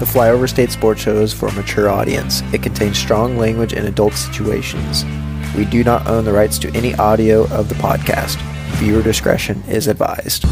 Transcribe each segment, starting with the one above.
The Flyover State Sports Show is for a mature audience. It contains strong language and adult situations. We do not own the rights to any audio of the podcast. Viewer discretion is advised.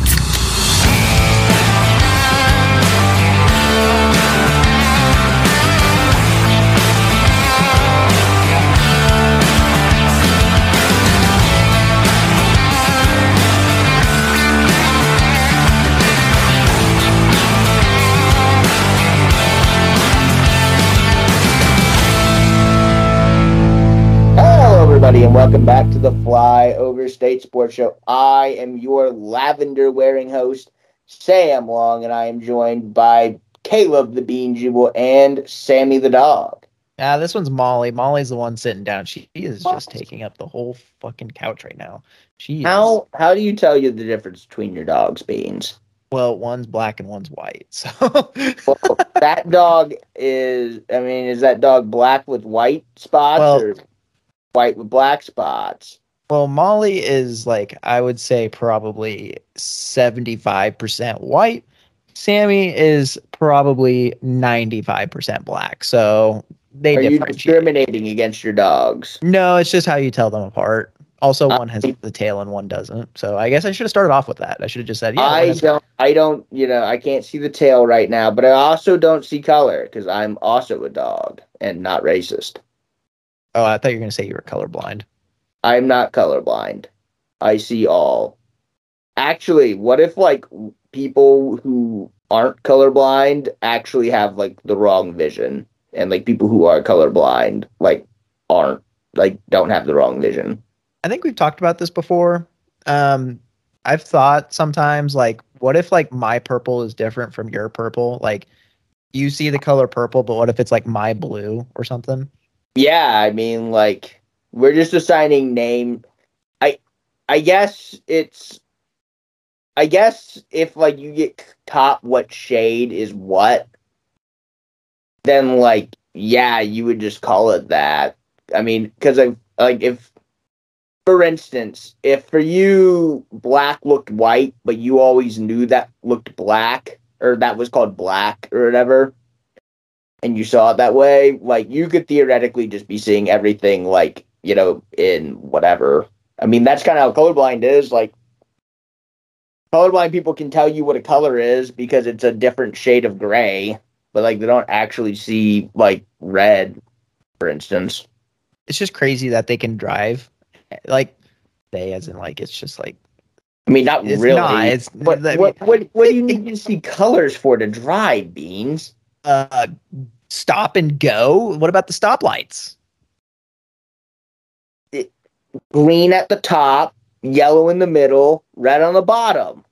And welcome back to the Fly Over State Sports Show. I am your lavender wearing host, Sam Long, and I am joined by Caleb the Bean Jubal and Sammy the dog. Ah, this one's Molly. Molly's the one sitting down. She is just taking up the whole fucking couch right now. She How how do you tell you the difference between your dog's beans? well, one's black and one's white. So Well, that dog is, I mean, is that dog black with white spots Well- or white with black spots? well, Molly is like I would say probably 75% white. Sammy is probably 95% black. So they Are you discriminating against your dogs? No, it's just how you tell them apart. Also, one has the tail and one doesn't. So I guess I should have started off with that. I should have just said, yeah. I don't. I don't. You know, I can't see the tail right now, but I also don't see color because I'm also a dog and not racist. Oh, I thought you were going to say you were colorblind. I'm not colorblind. I see all. Actually, what if like people who aren't colorblind actually have like the wrong vision, and like people who are colorblind like aren't like don't have the wrong vision? I think we've talked about this before. Um, I've thought sometimes like, what if like my purple is different from your purple? Like, you see the color purple, but what if it's like my blue or something? Yeah, I mean, like we're just assigning name. I, I guess it's. I guess if like you get taught what shade is what, then like yeah, you would just call it that. I mean, because I like if, for instance, if for you black looked white, but you always knew that looked black or that was called black or whatever, and you saw it that way, like you could theoretically just be seeing everything like, you know, in whatever. I mean, that's kind of how colorblind is. Like, colorblind people can tell you what a color is because it's a different shade of gray, but like they don't actually see like red, for instance. It's just crazy that they can drive. Like, they, as in, like, it's just like, I mean, not it's really. not. It's, but I what, what, what do you need to see colors for to drive, Beans? Uh, stop and go. What about the stoplights? Green at the top, yellow in the middle, red on the bottom.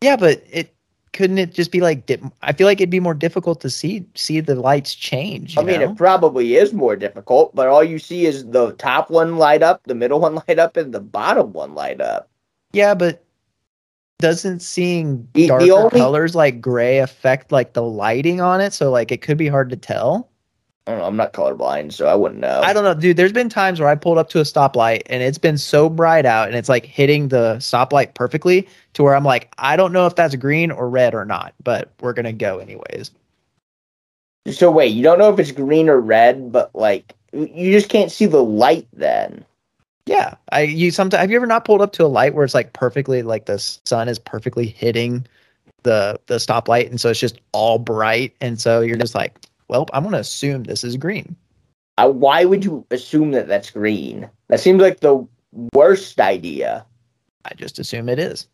Yeah, but it couldn't it just be like I feel like it'd be more difficult to see see the lights change. I mean, know? it probably is more difficult, but all you see is the top one light up, the middle one light up, and the bottom one light up. yeah, but doesn't seeing The- the darker only- colors like gray affect like the lighting on it? So like it could be hard to tell. I don't know. I'm not colorblind, so I wouldn't know. I don't know, dude. There's been times where I pulled up to a stoplight and it's been so bright out and it's like hitting the stoplight perfectly to where I'm like, I don't know if that's green or red or not, but we're gonna go anyways. So wait, you don't know if it's green or red, but like you just can't see the light then. Yeah, I you sometimes have you ever not pulled up to a light where it's like perfectly like the sun is perfectly hitting the the stoplight and so it's just all bright and so you're just like, well, I'm gonna assume this is green. Uh, why would you assume that that's green? That seems like the worst idea. I just assume it is.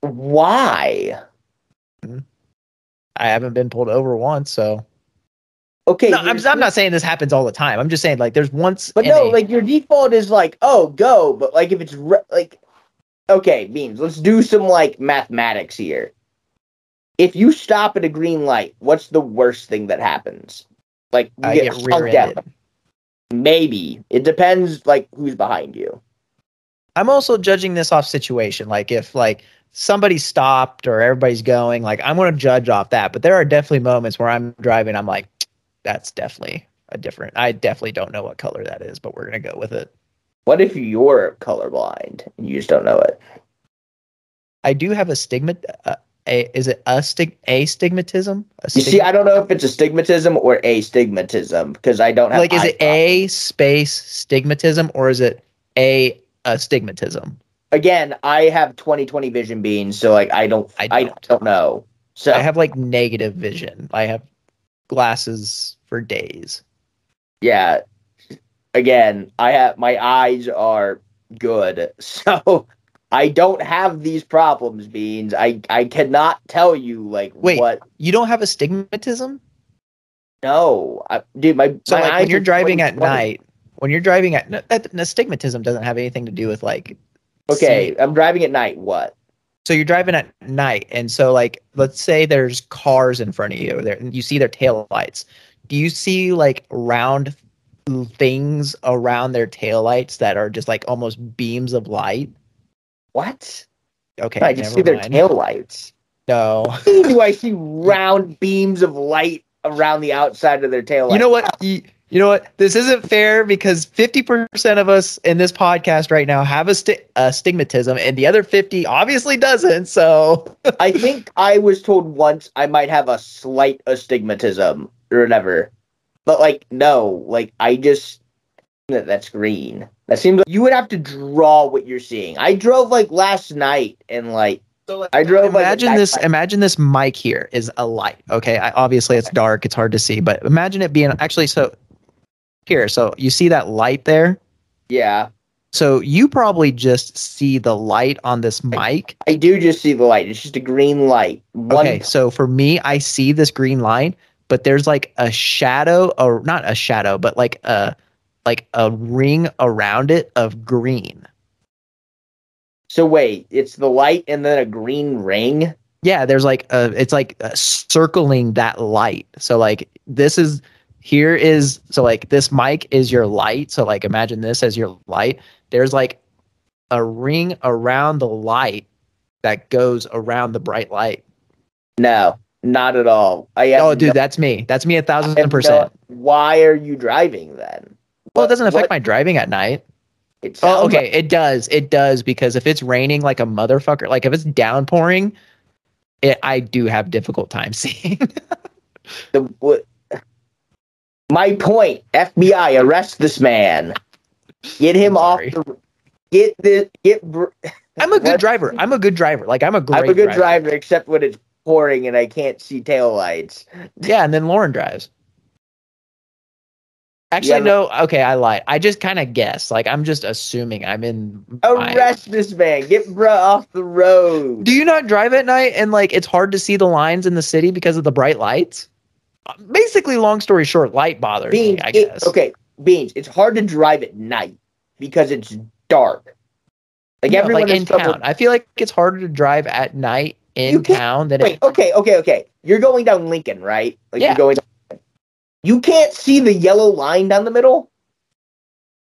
Why? I haven't been pulled over once, so Okay, no, I'm, I'm not saying this happens all the time. I'm just saying like there's once, But no, a- like your default is like, oh, go. But like if it's re- like, okay, beans. Let's do some like mathematics here. If you stop at a green light, what's the worst thing that happens? Like you I get, get rear-ended. Maybe it depends. Like who's behind you. I'm also judging this off situation. Like if like somebody stopped or everybody's going, like I'm gonna judge off that. But there are definitely moments where I'm driving, I'm like, that's definitely a different. I definitely don't know what color that is, but we're gonna go with it. What if you're colorblind and you just don't know it? I do have a stigma, uh, a is it a stig astigmatism? A You see, I don't know if it's astigmatism or astigmatism because I don't have. like is it eye a space stigmatism or is it a astigmatism? again, I have 20/20 vision beans, so like I don't, I I don't. don't, know. So I have like negative vision. I have glasses for days. yeah, again, I have my eyes are good, so I don't have these problems. Beans, I I cannot tell you like Wait. what. You don't have astigmatism? No, I, dude, my So my like when you're driving at 20/20. night, when you're driving at no, that astigmatism doesn't have anything to do with like Okay, seeing. I'm driving at night. What? So you're driving at night, and so like let's say there's cars in front of you, there and you see their tail lights. Do you see like round things around their tail lights that are just like almost beams of light? What? Okay, I can see their mind. tail lights. No, Do I see round beams of light around the outside of their tail lights? you know what? You, you know what? This isn't fair because 50% of us in this podcast right now have a, sti- a stigmatism, and the other 50 obviously doesn't. So I think I was told once I might have a slight astigmatism or whatever. But like no, like I just that that's green. That seems like you would have to draw what you're seeing. I drove like last night and like I drove like imagine a this night- imagine this mic here is a light okay I, obviously it's dark it's hard to see but imagine it being actually so here so you see that light there Yeah. so you probably just see the light on this mic I do just see the light. It's just a green light. One okay so for me i see this green line but there's like a shadow or not a shadow but like a like a ring around it of green so wait, it's the light and then a green ring? yeah there's like a it's like uh circling that light so like this is here is so like this mic is your light. So like imagine this as your light. There's like a ring around the light that goes around the bright light. No, not at all. I oh dude no- that's me. That's me a thousand have no- percent. Why are you driving then? well it doesn't affect What- my driving at night. It oh okay it does. It does because if it's raining like a motherfucker like if it's downpouring it, i do have difficult time seeing. The what, my point fbi arrest this man get him off the get the get br- i'm a good driver i'm a good driver like i'm a great i'm a good driver. driver except when it's pouring and i can't see taillights Yeah, and then Lauren drives. Actually, Yeah, no. Okay, I lied. I just kind of guessed. Like I'm just assuming I'm in. my- arrest this man get bruh off the road Do you not drive at night and like it's hard to see the lines in the city because of the bright lights? Basically, long story short, light bothers beans me. I it- guess. okay beans it's hard to drive at night because it's dark like No, everyone like in trouble- town. I feel like it's harder to drive at night in town than Wait, it, okay, okay, okay. You're going down Lincoln, right? Like Yeah. you're going. You can't see the yellow line down the middle.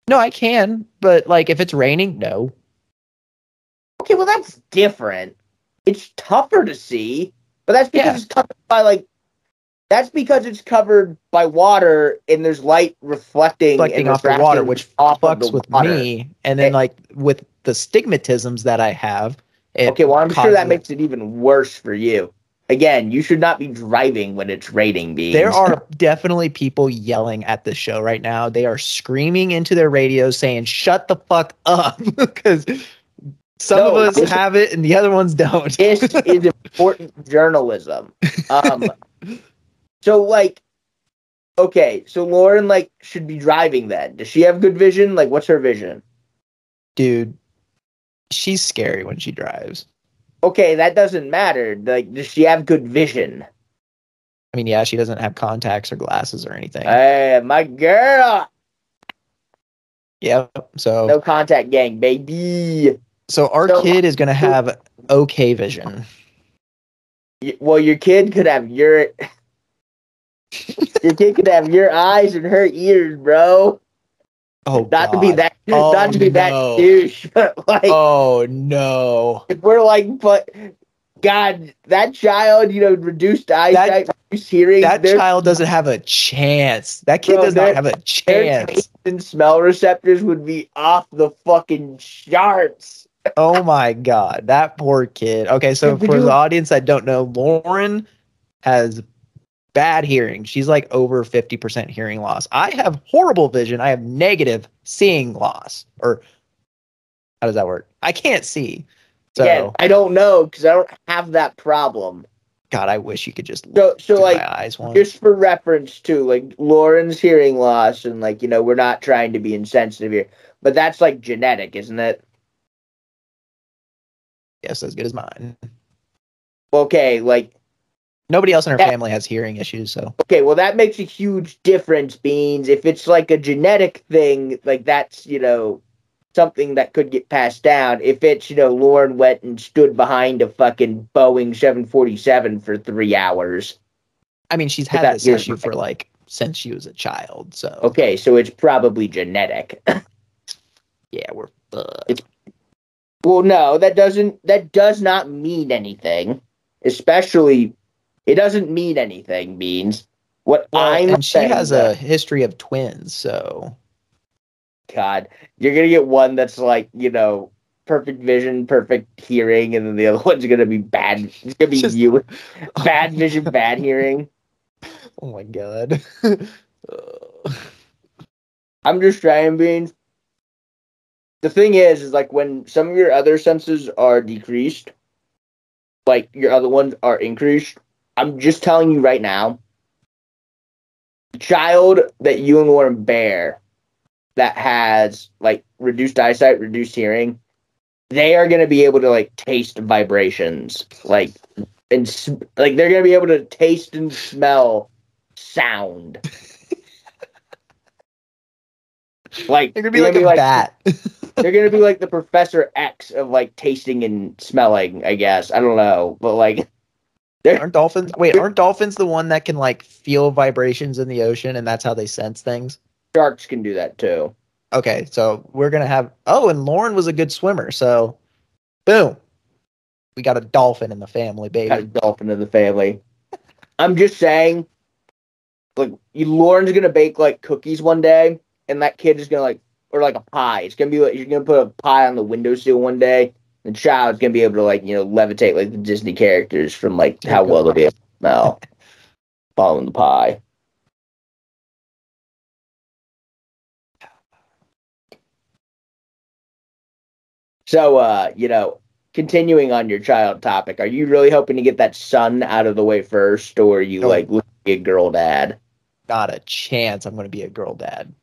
No, I can, but like if it's raining, no. Okay, well that's different. It's tougher to see, but that's because Yeah. it's covered by like. That's because it's covered by water and there's light reflecting, Reflecting off the water, which off of fucks with water. me, and then Eh. like with the stigmatisms that I have. It Okay, well I'm sure that makes it even worse for you. Again, you should not be driving when it's raining. Beans. There are definitely people yelling at the show right now. They are screaming into their radios saying, shut the fuck up. Because some No, of us this- have it and the other ones don't. this is important journalism. Um, so like, okay, so Lauren like should be driving then. Does she have good vision? Like, what's her vision? Dude, she's scary when she drives. Okay, that doesn't matter. Like, does she have good vision? I mean, yeah, she doesn't have contacts or glasses or anything. Hey, my girl, yep. So, no contact gang, baby. so our so- kid is to have okay vision. Y- Well, your kid could have your. Your kid could have your eyes and her ears, bro. Oh, Not to be that, Oh, not to be that no. douche, but like, Oh, no. if we're like, but God, that child, you know, reduced eyesight, reduced hearing, That child doesn't have a chance. That kid Bro, does not have a chance. and smell receptors would be off the fucking charts. oh my god, that poor kid. Okay, so for the audience that don't know, Lauren has bad hearing. She's like over 50% hearing loss. I have horrible vision. I have negative seeing loss. Or how does that work? I can't see. So Again, I don't know because I don't have that problem. God, I wish you could just So, so like, my eyes once. just for reference too, like Lauren's hearing loss, and like you know, we're not trying to be insensitive here, but that's like genetic, isn't it? Yes, as good as mine. Okay, like Nobody else in her Yeah. family has hearing issues, so okay, well that makes a huge difference. Beans, if it's like a genetic thing, like that's you know something that could get passed down. If it's you know Lauren went and stood behind a fucking Boeing seven forty seven for three hours. I mean, she's had that this issue for like since she was a child. So Okay, so it's probably genetic. yeah, we're fucked. Well, no, that doesn't. That does not mean anything. Especially, it doesn't mean anything. Means what Well, I'm and she has that- a history of twins, so God. You're gonna get one that's like you know perfect vision, perfect hearing, and then the other one's gonna be bad. It's gonna be Just- you, bad vision, bad hearing. oh my god. I'm just trying, beans. The thing is, is like when some of your other senses are decreased, like your other ones are increased. I'm just telling you right now, the child that you and Lauren bear that has like reduced eyesight, reduced hearing, they are going to be able to like taste vibrations, like and like they're going to be able to taste and smell sound. Like You're gonna be like a bat. they're gonna be like the Professor X of like tasting and smelling, I guess. I don't know, but like aren't dolphins? Wait, aren't dolphins the one that can like feel vibrations in the ocean, and that's how they sense things? sharks can do that too. Okay, so we're gonna have. Oh, and Lauren was a good swimmer, so boom, we got a dolphin in the family, Got a baby. dolphin in the family. I'm just saying, like you, Lauren's gonna bake like cookies one day, and that kid is gonna like, or like a pie. It's gonna be like you're gonna put a pie on the windowsill one day. The child's gonna be able to like you know levitate like the Disney characters from like how well they'll be able to smell following the pie. So, uh, you know, continuing on your child topic, are you really hoping to get that son out of the way first, or are you No. like looking to a girl dad? Not a chance. I'm gonna be a girl dad.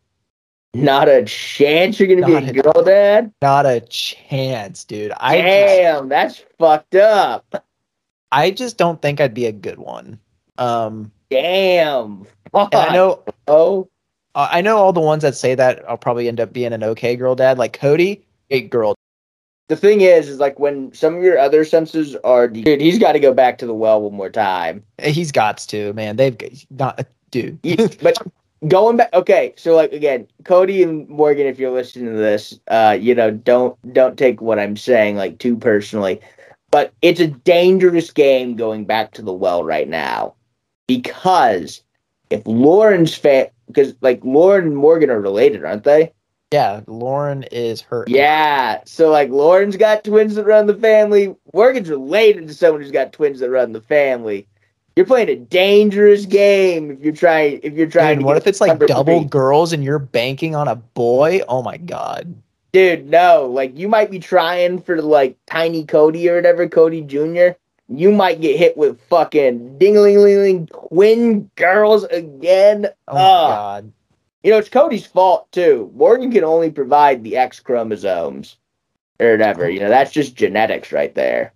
Not a chance you're gonna Not be a- a girl dad. Not a chance, dude. I just, Damn, that's fucked up. I just don't think I'd be a good one. Um, Damn. I know Oh, Uh, I know all the ones that say that I'll probably end up being an okay girl dad. Like Cody, a girl. the thing is, is like when some of your other senses are, dude, he's got to go back to the well one more time. He's got to man. They've not dude. But going back okay so like again cody and morgan if you're listening to this uh you know don't don't take what i'm saying like too personally but it's a dangerous game going back to the well right now because if lauren's fa because like lauren and morgan are related aren't they? Yeah, Lauren is her. yeah so like lauren's got twins that run the family. Morgan's related to someone who's got twins that run the family you're playing a dangerous game if you're trying if you're trying Dude, what if it's like double three. girls and you're banking on a boy? Oh my god. Dude, no. Like you might be trying for like tiny Cody or whatever, Cody Jr. You might get hit with fucking ding ling ling ling twin girls again. Oh my Ah. god. You know, it's Cody's fault too. Morgan can only provide the X chromosomes or whatever. You know, that's just genetics right there.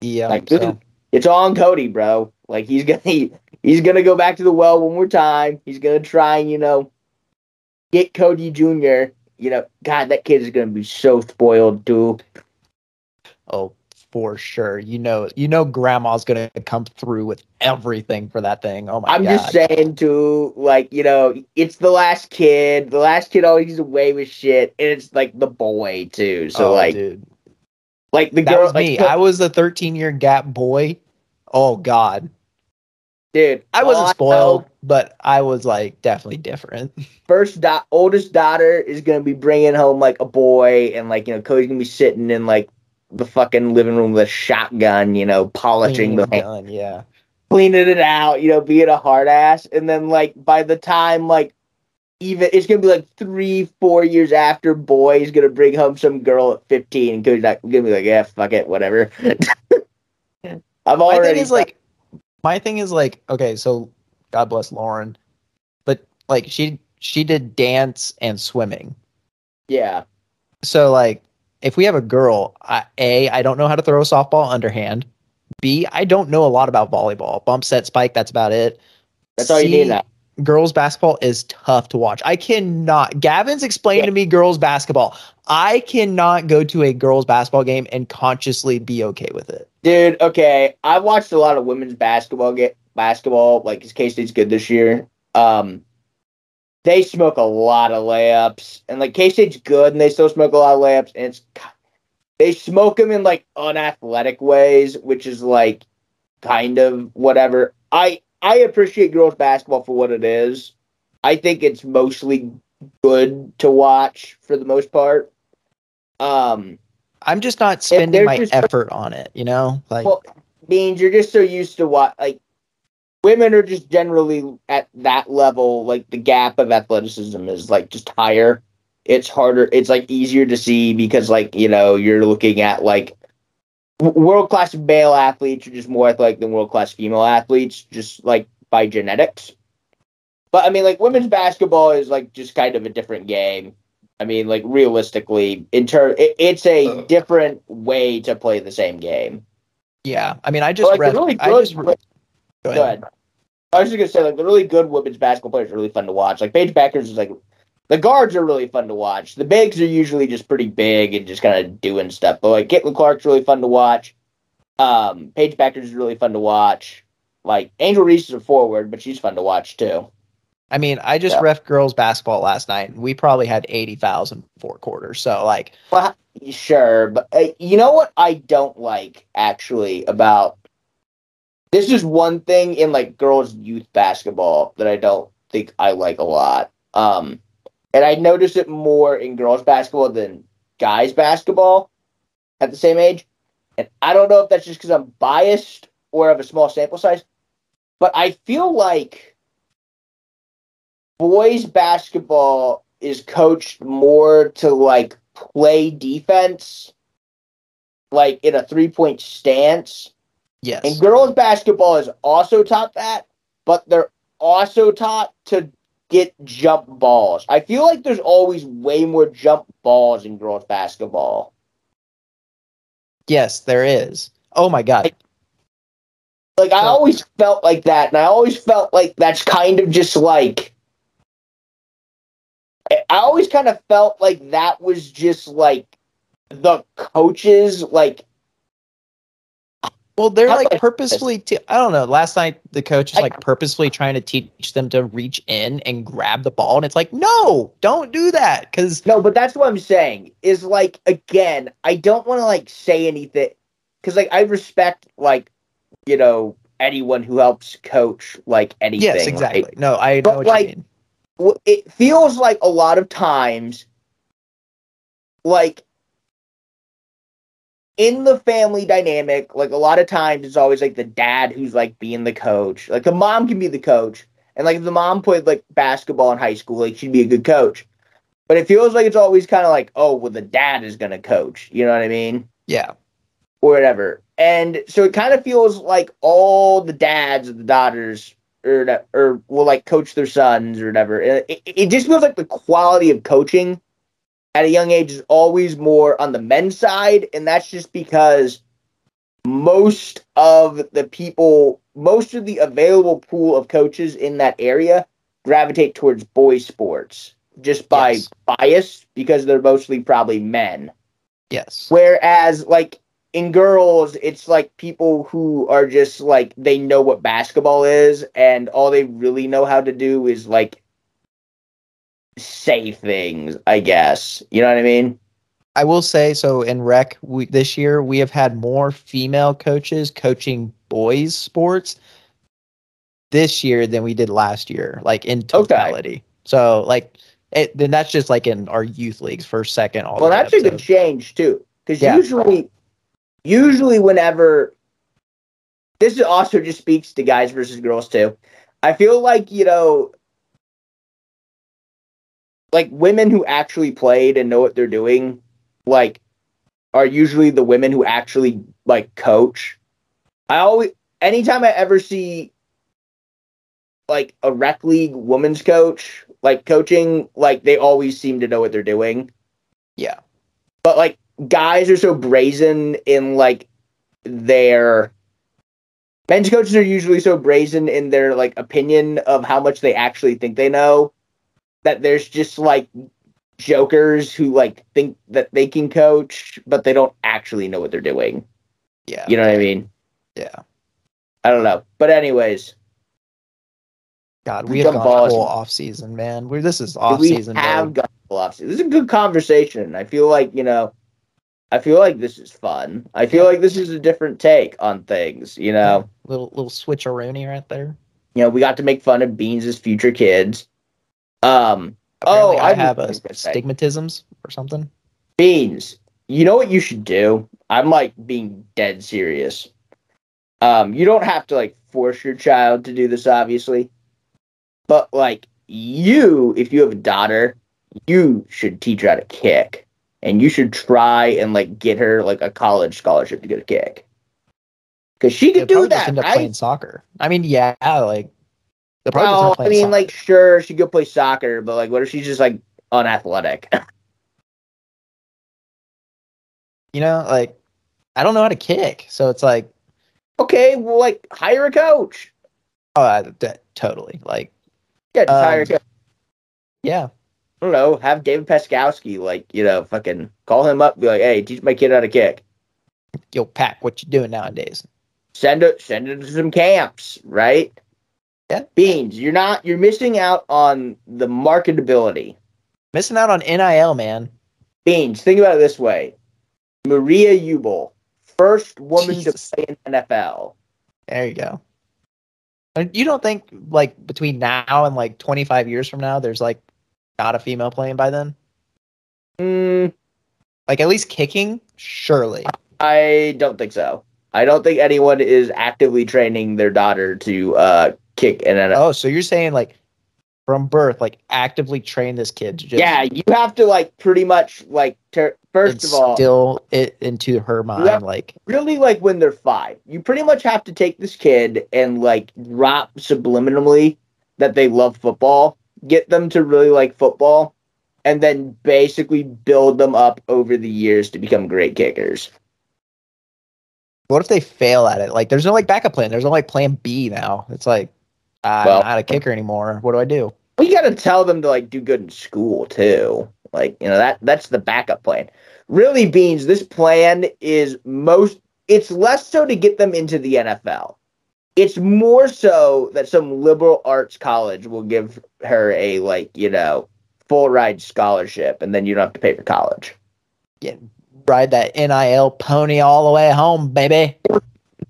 Yeah. Like, so- It's all on Cody, bro. Like he's gonna he, he's gonna go back to the well one more time. He's gonna try and, you know, get Cody Jr. You know, God, that kid is gonna be so spoiled too. oh, for sure. You know, you know, grandma's gonna come through with everything for that thing. Oh my god. I'm god. just saying too, like, you know, it's the last kid. The last kid always gets away with shit, and it's like the boy too. So oh, like dude. like the That girl was me. like, I was a 13 year gap boy. Oh God. dude. I wasn't spoiled, but I was like definitely different. first oldest daughter is gonna be bringing home like a boy, and like you know Cody's gonna be sitting in like the fucking living room with a shotgun, you know, polishing the gun, yeah. cleaning it out, you know, being a hard ass, and then like by the time like even it's gonna be like three, four years after boy's gonna bring home some girl at fifteen, and Cody's like gonna be like, yeah, fuck it, whatever. I've My thing is like, my thing is like, okay, so God bless Lauren, but like she she did dance and swimming. yeah, So like, if we have a girl, I, a I don't know how to throw a softball underhand. B I don't know a lot about volleyball. Bump set spike. That's about it. that's all you need now. Girls basketball is tough to watch. I cannot. Gavin's explained Yeah. to me girls basketball. I cannot go to a girls basketball game and consciously be okay with it. Dude, okay. I've watched a lot of women's basketball get basketball, like K State's good this year. Um they smoke a lot of layups. And like K State's good and they still smoke a lot of layups and it's they smoke them in like unathletic ways, which is like kind of whatever. I I appreciate girls basketball for what it is. I think it's mostly good to watch for the most part. Um I'm just not spending my just- effort on it, you know? Like well, means you're just so used to what like women are just generally at that level. Like the gap of athleticism is like just higher. It's harder. It's like easier to see because like you know you're looking at like world class male athletes are just more athletic than world class female athletes, just like by genetics. But I mean, like women's basketball is like just kind of a different game. I mean, like realistically, in turn, it, it's a uh. different way to play the same game. yeah. I mean I just But, like, ref- the really I good, just re- go ahead. good. I was just gonna say, like the really good women's basketball players are really fun to watch. Like Paige Bueckers is like the guards are really fun to watch. The bigs are usually just pretty big and just kind of doing stuff. But like Caitlin Clark's really fun to watch. Um, Paige Bueckers is really fun to watch. Like Angel Reese is a forward, but she's fun to watch too. I mean, I just Yeah. ref girls basketball last night. and We probably had 80,000 four quarters. So like Well, sure, but uh, you know what I don't like actually about this is one thing in like girls youth basketball that I don't think I like a lot. Um, and I notice it more in girls basketball than guys basketball at the same age. And I don't know if that's just because I'm biased or have a small sample size, but I feel like boys basketball is coached more to like play defense like in a three point stance. yes. And girls basketball is also taught that, but they're also taught to get jump balls. I feel like there's always way more jump balls in girls basketball. yes, there is. Oh my god. Like I always felt like that, and I always felt like that's kind of just like I I always kind of felt like that was just like the coaches like Well, they're like purposefully. T- I don't know. Last night, the coach is like purposefully trying to teach them to reach in and grab the ball, and it's like, no, don't do that, because No, but that's what I'm saying. Is like again, I don't want to like say anything because like I respect like you know anyone who helps coach like anything. yes, right? exactly. No, I know But, what like, you mean. It feels like a lot of times, like in the family dynamic, like a lot of times it's always like the dad who's like being the coach. Like the mom can be the coach, and like if the mom played like basketball in high school, like she'd be a good coach. But it feels like it's always kind of like, oh, well, the dad is gonna coach. You know what I mean? Yeah, or whatever. And so it kind of feels like all the dads and the daughters or or will like coach their sons or whatever. And It, it just feels like the quality of coaching at a young age is always more on the men's side, and that's just because most of the people, most of the available pool of coaches in that area gravitate towards boys sports just by Yes. bias because they're mostly probably men. yes, Whereas, like in girls, it's like people who are just like they know what basketball is, and all they really know how to do is like say things. I guess you know what I mean. I will say so. In rec, we, this year we have had more female coaches coaching boys sports this year than we did last year, like in totality. So like it, then that's just like in our youth leagues, first, second, all. Well, that's up a good change too, because Yeah. usually, usually whenever this is also just speaks to guys versus girls too. I feel like you know, like women who actually played and know what they're doing, like, are usually the women who actually like coach. I always, anytime I ever see like a rec league women's coach, like coaching, like they always seem to know what they're doing Yeah. but like guys are so brazen in like their men's coaches are usually so brazen in their like opinion of how much they actually think they know that there's just like jokers who like think that they can coach but they don't actually know what they're doing Yeah. you know what i mean Yeah. i don't know but anyways God, We've we have gone balls. full off season, man. We're this is off we season. have mode. got philosophy this is a good conversation i feel like you know i feel like this is fun i feel like this is a different take on things you know little little switcheroonie right there. you know, we got to make fun of Beans' future kids. Um, Apparently oh, I I have was a stigmatisms or something. Beans. You know what you should do? I'm like being dead serious. Um, you don't have to like force your child to do this, obviously, but like you, if you have a daughter, you should teach her how to kick, and you should try and like get her like a college scholarship to get a kick, because she could do probably just that, end up right? playing soccer. I mean, yeah, like Well, I mean, soccer. like, sure, she could play soccer, but like, what if she's just like unathletic? you know, like I don't know how to kick, so it's like, okay, well, like, hire a coach. oh, that, totally, like, Yeah, just hire a Um, coach. yeah, I don't know, have David Peskowski, like, you know, fucking call him up, be like, hey, teach my kid how to kick. yo, Pack, what you doing nowadays? Send it, send it to some camps, right? Yeah. Beans, you're not, you're missing out on the marketability. Missing out on NIL, man. Beans, think about it this way: Maria Ubel, first woman Jesus. to play in NFL. There you go. You don't think like between now and like 25 years from now, there's like not a female playing by then? Mm, Like at least kicking, surely. I don't think so. I don't think anyone is actively training their daughter to uh, kick and NFL. Oh, so you're saying like from birth, like actively train this kid to just yeah, you have to like pretty much like ter- first of all, instill it into her mind, like really like when they're five, you pretty much have to take this kid and like drop subliminally that they love football, get them to really like football, and then basically build them up over the years to become great kickers. what if they fail at it? Like there's no like backup plan. There's no like plan B now. It's like I'm Well- not a kicker anymore. What do I do? Well, you got to tell them to like do good in school too. Like you know that that's the backup plan. Really, beans. This plan is most. It's less so to get them into the NFL. It's more so that some liberal arts college will give her a like you know full ride scholarship, and then you don't have to pay for college. Get ride that NIL pony all the way home, baby.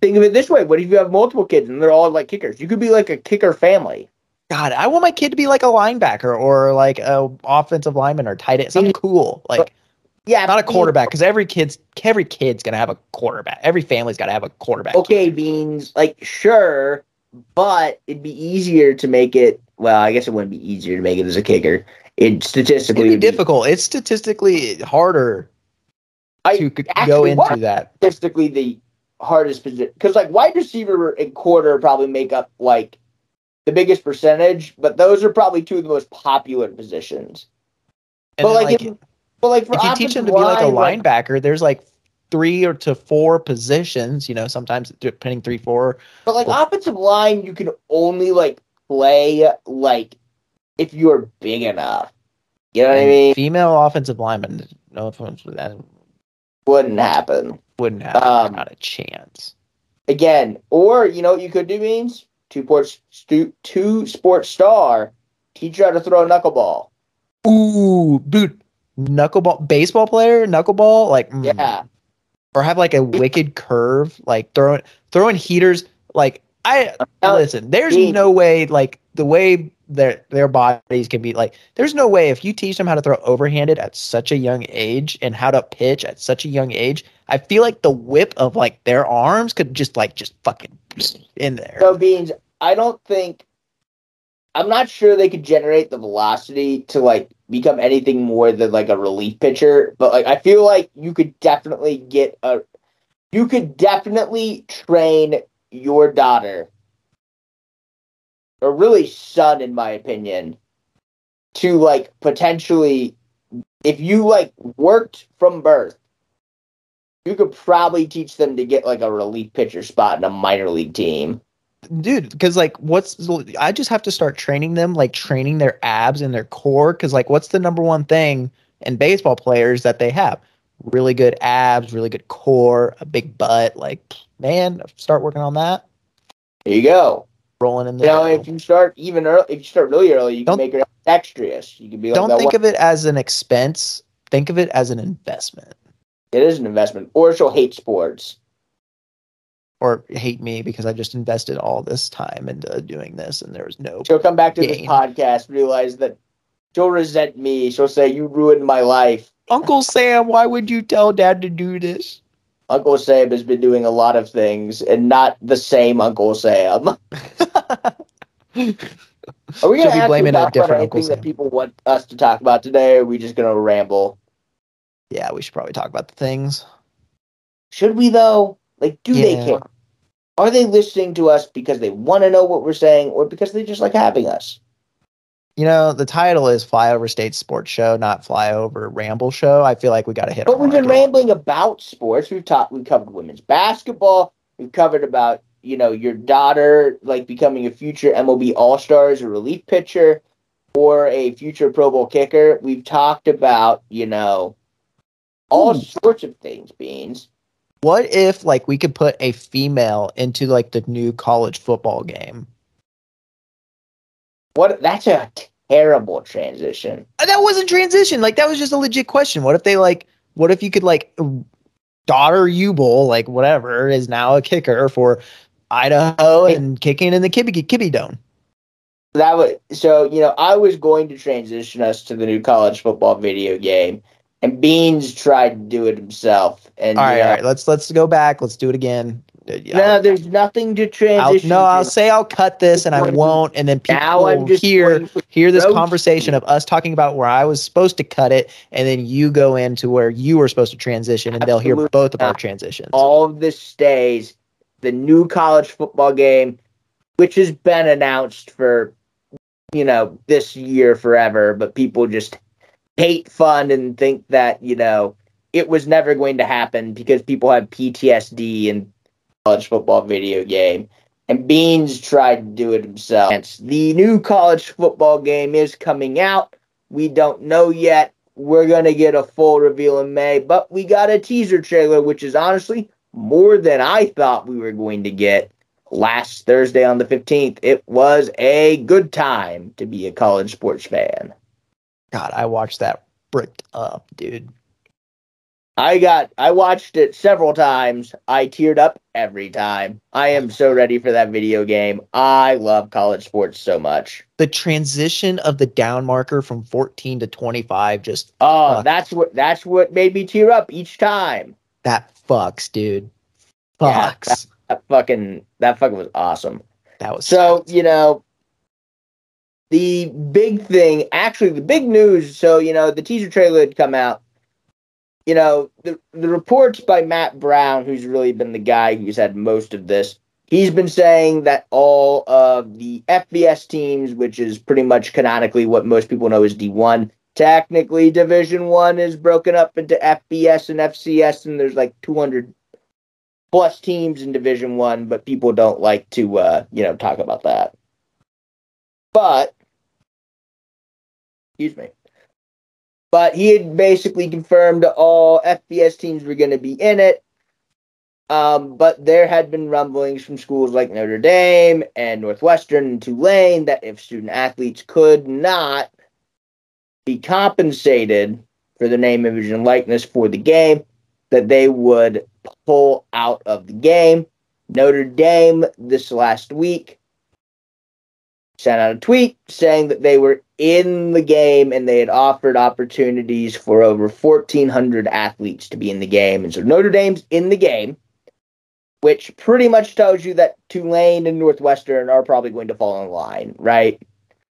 Think of it this way: What if you have multiple kids and they're all like kickers? You could be like a kicker family. God, I want my kid to be like a linebacker or like a offensive lineman or tight end, something mm. cool. Like Yeah, not a quarterback, because every kid's every kid's gonna have a quarterback. Every family's got to have a quarterback. okay, beans. Like, sure, but it'd be easier to make it. Well, I guess it wouldn't be easier to make it as a kicker. It statistically It'd be difficult. It's statistically harder I to go into that. statistically the hardest position because like wide receiver and quarter probably make up like the biggest percentage, but those are probably two of the most popular positions. And but like, like, if, but like if you teach them to be like a line, linebacker, there's like three or to four positions. You know, sometimes depending three, four. But like offensive line, you can only like play like if you're big enough. You know what I mean? Female offensive linemen. No offense, that Wouldn't happen. Wouldn't have Um, not a chance. Again, or you know what you could do means two sports stu- two sports star teach you how to throw a knuckleball. Ooh, dude, knuckleball, baseball player, knuckleball, like mm. Yeah, or have like a wicked curve, like throwing throwing heaters, like I listen. There's no way like the way their their bodies can be like. There's no way if you teach them how to throw overhanded at such a young age and how to pitch at such a young age. I feel like the whip of like their arms could just like just fucking in there. So beans, I don't think I'm not sure they could generate the velocity to like become anything more than like a relief pitcher, but like I feel like you could definitely get a you could definitely train your daughter or really son in my opinion to like potentially if you like worked from birth you could probably teach them to get like a relief pitcher spot in a minor league team. Dude because like what's i just have to start training them like training their abs and their core because like what's the number one thing in baseball players that they have? Really good abs really good core a big butt like man start working on that. There you go rolling in the You know, if you start even early, if you start really early, you Don't- can make it dexterous. You can be like, don't think one- of it as an expense think of it as an investment it is an investment, or she'll hate sports. or hate me because i just invested all this time into doing this and there was no She'll come back to this podcast, realize that she'll resent me. She'll say, "You ruined my life." uncle sam why would you tell dad to do this Uncle Sam has been doing a lot of things, and not the same Uncle Sam. Are we going to a talk about different Uncle anything that people want us to talk about today? Or are we just going to ramble? yeah we should probably talk about the things Should we though? Like, do they care? Are they listening to us because they want to know what we're saying, or because they just like having us? You know, the title is Flyover State Sports Show, not Flyover Ramble Show. I feel like we got to hit. But we've been rambling about sports. We've talked. We've covered women's basketball. We've covered about you know your daughter like becoming a future MLB All Stars, a relief pitcher, or a future Pro Bowl kicker. We've talked about you know all Ooh. sorts of things. Beans. What if like we could put a female into like the new college football game? What? That's a terrible transition. Uh, That wasn't transition. Like that was just a legit question. What if they like? What if you could like daughter Ubel, like whatever, is now a kicker for Idaho and kicking in the Kibbie Kibbie Dome? That was so. You know, I was going to transition us to the new college football video game, and Beans tried to do it himself. And All right, know, all right. Let's let's go back. Let's do it again. No, there's nothing to I'll, transition. no, I'll say I'll cut this and I won't, and then people will hear hear this conversation of us talking about where I was supposed to cut it, and then you go into where you were supposed to transition, and they'll hear Absolutely both of our transitions. all of this stays. The new college football game, which has been announced for, you know, this year forever, but people just hate fun and think that, you know, it was never going to happen because people have PTSD in college football video game. And Beans tried to do it himself. The new college football game is coming out. We don't know yet. We're going to get a full reveal in May, but we got a teaser trailer, which is honestly more than I thought we were going to get last Thursday on the 15th. It was a good time to be a college sports fan. God, I watched that bricked up, dude. I got I watched it several times. I teared up every time. I am so ready for that video game. I love college sports so much. The transition of the down marker from 14 to 25 just Oh, Fuck. that's what that's what made me tear up each time. that fucks, dude. Yeah, Fucks. That fucking that fucking was awesome. that was So, you know, the big thing, actually, the big news. So, you know, the teaser trailer had come out. You know, the, the reports by Matt Brown, who's really been the guy who's had most of this, he's been saying that all of the FBS teams, which is pretty much canonically what most people know as D1, technically Division One is broken up into FBS and FCS, and there's like 200 plus teams in Division One, but people don't like to, uh, you know, talk about that. But, excuse me. But he had basically confirmed all FBS teams were going to be in it. Um, but there had been rumblings from schools like Notre Dame and Northwestern and Tulane that if student athletes could not be compensated for the name, image, and likeness for the game, that they would pull out of the game. Notre Dame this last week sent out a tweet saying that they were in the game and they had offered opportunities for over 1,400 athletes to be in the game. And so Notre Dame's in the game, which pretty much tells you that Tulane and Northwestern are probably going to fall in line, right?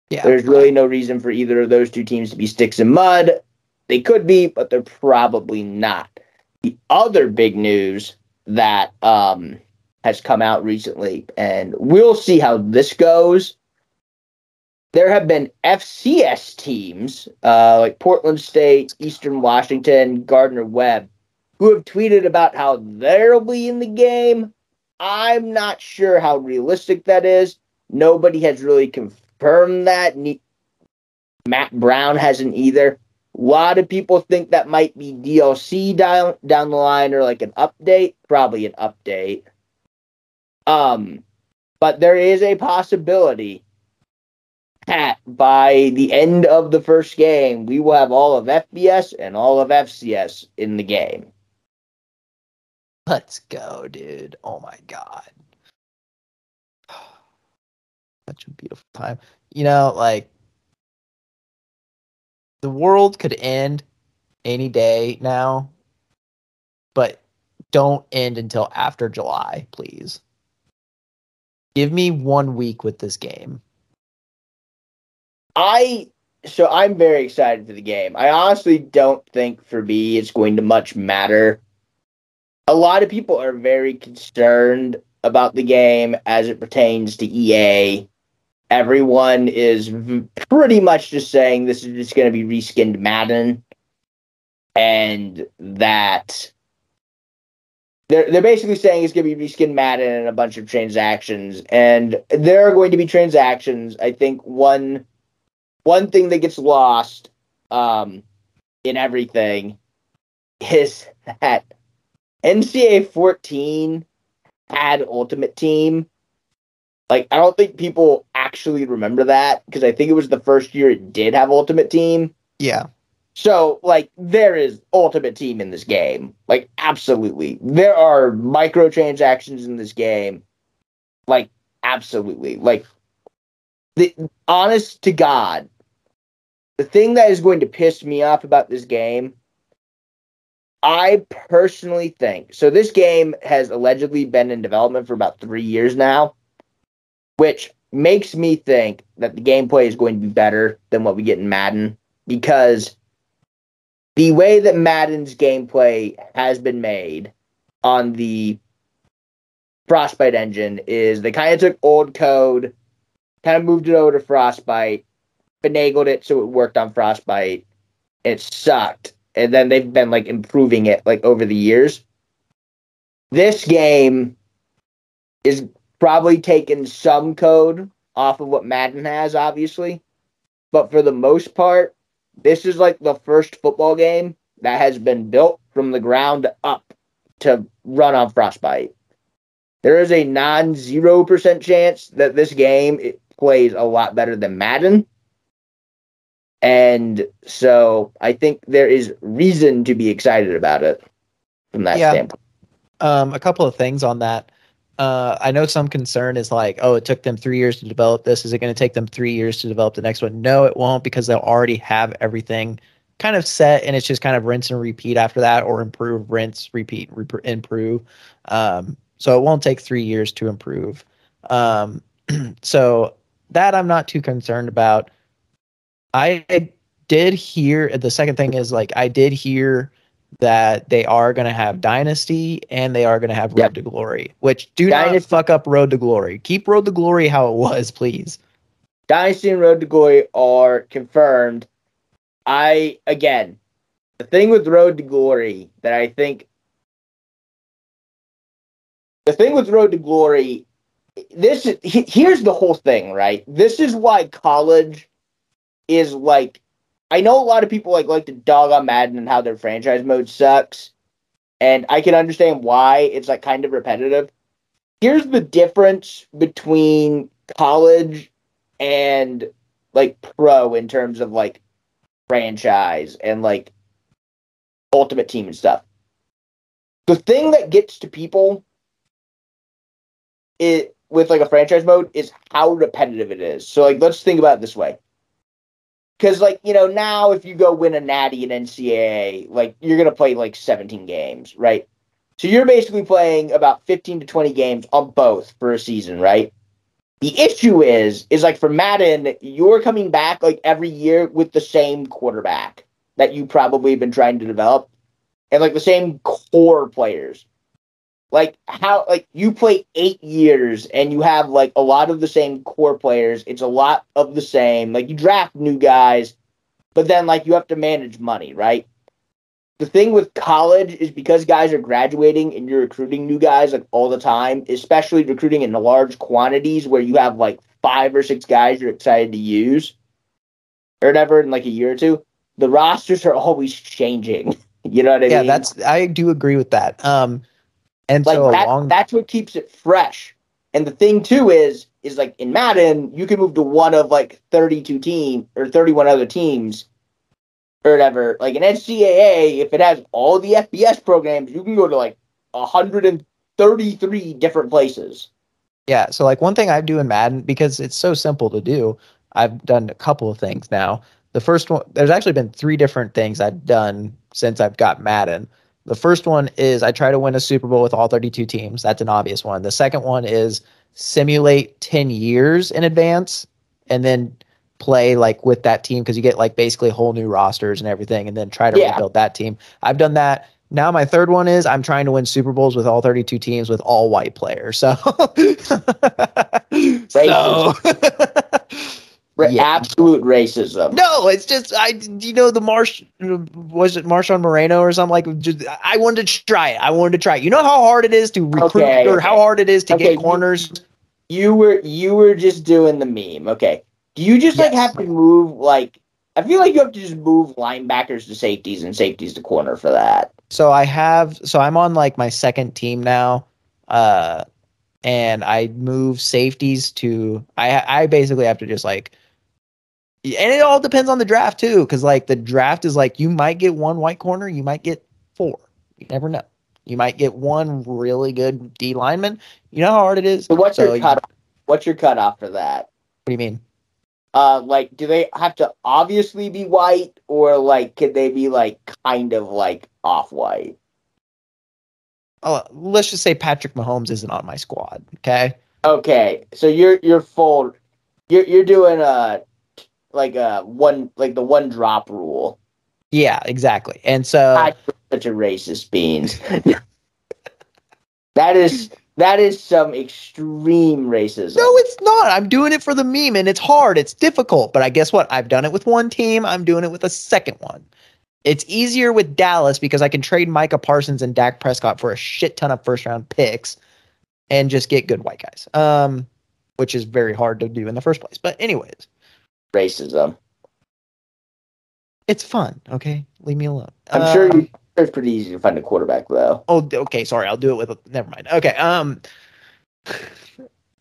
Yeah. There's really no reason for either of those two teams to be sticks in mud. They could be, but they're probably not. The other big news that um, has come out recently, and we'll see how this goes there have been FCS teams uh, like Portland State, Eastern Washington, Gardner Webb, who have tweeted about how they'll be in the game. I'm not sure how realistic that is. Nobody has really confirmed that. Matt Brown hasn't either. A lot of people think that might be DLC down down the line or like an update, probably an update. Um, but there is a possibility by the end of the first game, we will have all of FBS and all of FCS in the game. Let's go, dude. Oh my god. Such a beautiful time. You know, like the world could end any day now, but don't end until after July, please. Give me one week with this game. I so I'm very excited for the game. I honestly don't think for me it's going to much matter. A lot of people are very concerned about the game as it pertains to EA. Everyone is v- pretty much just saying this is just going to be reskinned Madden, and that they're they're basically saying it's going to be reskinned Madden and a bunch of transactions, and there are going to be transactions. I think one one thing that gets lost um, in everything is that NCAA 14 had Ultimate Team. Like, I don't think people actually remember that because I think it was the first year it did have Ultimate Team. Yeah. So, like, there is Ultimate Team in this game. Like, absolutely. There are microtransactions in this game. Like, absolutely. Like, the honest to God, the thing that is going to piss me off about this game, I personally think so. This game has allegedly been in development for about three years now, which makes me think that the gameplay is going to be better than what we get in Madden because the way that Madden's gameplay has been made on the Frostbite engine is they kind of took old code, kind of moved it over to Frostbite, finagled it so it worked on Frostbite. It sucked. And then they've been like improving it like over the years. This game is probably taking some code off of what Madden has, obviously. But for the most part, this is like the first football game that has been built from the ground up to run on Frostbite. There is a non 0% chance that this game plays a lot better than Madden. And so I think there is reason to be excited about it from that Yeah. standpoint. Um, a couple of things on that. Uh, I know some concern is like, oh, it took them three years to develop this. Is it going to take them three years to develop the next one? No, it won't because they'll already have everything kind of set, and it's just kind of rinse and repeat after that, or improve, rinse, repeat, rep- improve. Um, so it won't take three years to improve. Um, so that I'm not too concerned about. I did hear the second thing is like I did hear that they are going to have Dynasty and they are going to have Road Yep. to Glory, which do not Dynasty- fuck up Road to Glory. Keep Road to Glory how it was, please. Dynasty and Road to Glory are confirmed. I again, the thing with Road to Glory that I think the thing with Road to Glory this is here's the whole thing, right? This is why college is like I know a lot of people like like to dog on Madden and how their franchise mode sucks. And I can understand why it's like kind of repetitive. Here's the difference between college and like pro in terms of like franchise and like ultimate team and stuff. The thing that gets to people it with like a franchise mode is how repetitive it is. So like let's think about it this way. Cause like, you know, now if you go win a natty in NCAA, like you're gonna play like 17 games, right? So you're basically playing about 15 to 20 games on both for a season, right? The issue is, is like for Madden, you're coming back like every year with the same quarterback that you probably have been trying to develop and like the same core players. Like how like you play eight years and you have like a lot of the same core players. It's a lot of the same. Like you draft new guys, but then like you have to manage money, right? The thing with college is because guys are graduating and you're recruiting new guys like all the time, especially recruiting in large quantities where you have like five or six guys you're excited to use or whatever in like a year or two. The rosters are always changing. You know what I mean? yeah, that's I do agree with that. Um, and like so that, along that's what keeps it fresh. And the thing too is is like in Madden, you can move to one of like 32 team or 31 other teams or whatever. Like in NCAA, if it has all the FBS programs, you can go to like 133 different places. Yeah. So like one thing I do in Madden because it's so simple to do. I've done a couple of things now. The first one, there's actually been three different things I've done since I've got Madden. The first one is I try to win a Super Bowl with all 32 teams. That's an obvious one. The second one is simulate 10 years in advance and then play like with that team because you get like basically whole new rosters and everything and then try to Yeah. rebuild that team. I've done that. Now my third one is I'm trying to win Super Bowls with all 32 teams with all white players. So, so Yeah. Absolute racism. no, it's just I you know the Marsh was it Marshawn Moreno or something like just I wanted to try it. I wanted to try it. You know how hard it is to recruit Okay, or okay. how hard it is to Okay, get corners. You were you were just doing the meme. Okay. Do you just like have to move like I feel like you have to just move linebackers to safeties and safeties to corner for that. So I have so I'm on like my second team now. Uh and I move safeties to I I basically have to just like and it all depends on the draft too cuz like the draft is like you might get one white corner, you might get four. You never know. You might get one really good D lineman. You know how hard it is? So what's So your you- cut what's your cutoff for that? What do you mean? Uh like do they have to obviously be white or like could they be like kind of like off white? Oh, let's just say Patrick Mahomes isn't on my squad. Okay. Okay. So you're you're full you're you're doing a like a one like the one drop rule. Yeah, exactly. And so God, such a racist beans. that is that is some extreme racism. no, it's not. I'm doing it for the meme, and it's hard. It's difficult. But I guess what? I've done it with one team. I'm doing it with a second one. It's easier with Dallas because I can trade Micah Parsons and Dak Prescott for a shit ton of first round picks, and just get good white guys. Um, which is very hard to do in the first place. But anyways, racism. it's fun. Okay, leave me alone. I'm sure Um, you, it's pretty easy to find a quarterback though. Oh, okay. Sorry, I'll do it with. A, never mind. Okay. Um.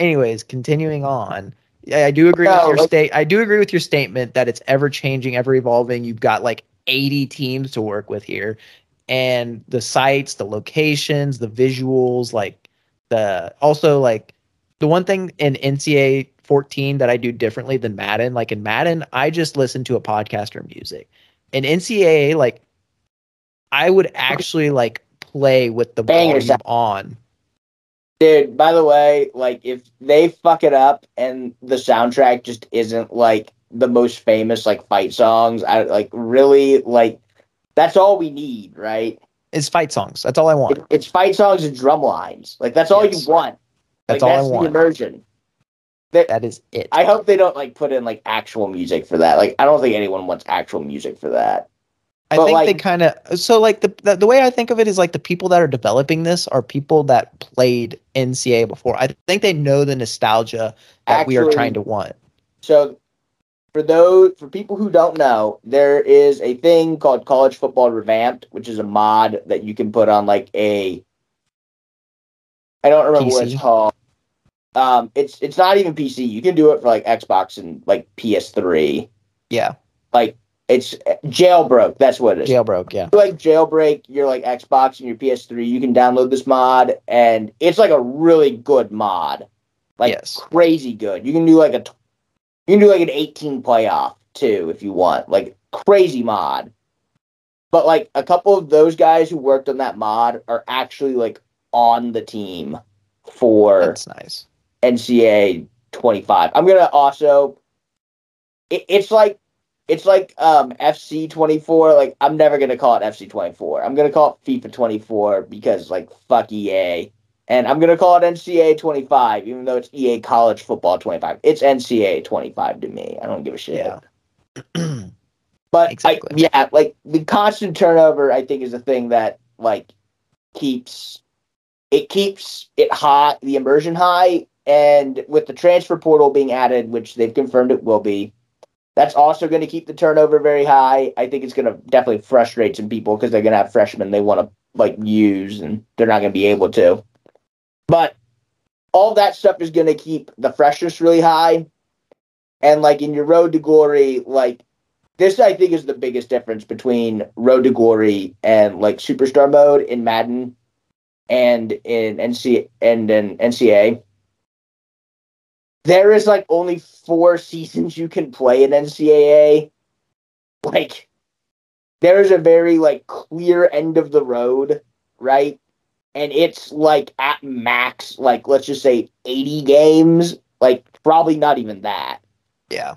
Anyways, continuing on. Yeah, I do agree No, with your state. I do agree with your statement that it's ever changing, ever evolving. You've got like 80 teams to work with here, and the sites, the locations, the visuals, like the also like the one thing in NCAA 14 that I do differently than Madden. Like in Madden, I just listen to a podcast or music. In NCAA, like I would actually like play with the Bang volume on. Dude, by the way, like if they fuck it up and the soundtrack just isn't like the most famous like fight songs, I like really like that's all we need, right? It's fight songs. That's all I want. It- it's fight songs and drum lines. Like that's all Yes. you want. That's like all I that's the want. Immersion. That is it. I hope they don't like put in like actual music for that. Like I don't think anyone wants actual music for that. I But, think like- they kind of so like the, the the way I think of it is like the people that are developing this are people that played NCA before. I think they know the nostalgia that we are trying to want. So for those for people who don't know, there is a thing called College Football Revamped, which is a mod that you can put on like a I don't remember what it's called. Um it's it's not even PC. You can do it for like Xbox and like PS3. Yeah. Like It's jailbroke. That's what it is. Jailbroke, yeah. like jailbreak your like Xbox and your PS3, you can download this mod, and it's like a really good mod, like Yes. crazy good. You can do like a, t- you can do like an 18 playoff too if you want, like crazy mod. But like a couple of those guys who worked on that mod are actually like on the team for That's nice. NCA 25. I'm gonna also. It, it's like it's like um FC 24. Like I'm never gonna call it FC 24. I'm gonna call it FIFA 24 because like fuck EA, and I'm gonna call it NCA 25 even though it's EA College Football 25. It's NCA 25 to me. I don't give a shit. Yeah. But Exactly. I, yeah, like the constant turnover, I think, is the thing that like keeps it keeps it hot, the immersion high, and with the transfer portal being added, which they've confirmed it will be, that's also going to keep the turnover very high. I think it's going to definitely frustrate some people because they're going to have freshmen they want to like use, and they're not going to be able to. But all that stuff is going to keep the freshness really high, and like in your road to glory, like this I think is the biggest difference between Road to Glory and like Superstar mode in Madden and in NC and in NCA. There is like only four seasons you can play in NCAA. Like there is a very like clear end of the road, right? And it's like at max, like let's just say 80 games, like probably not even that Yeah.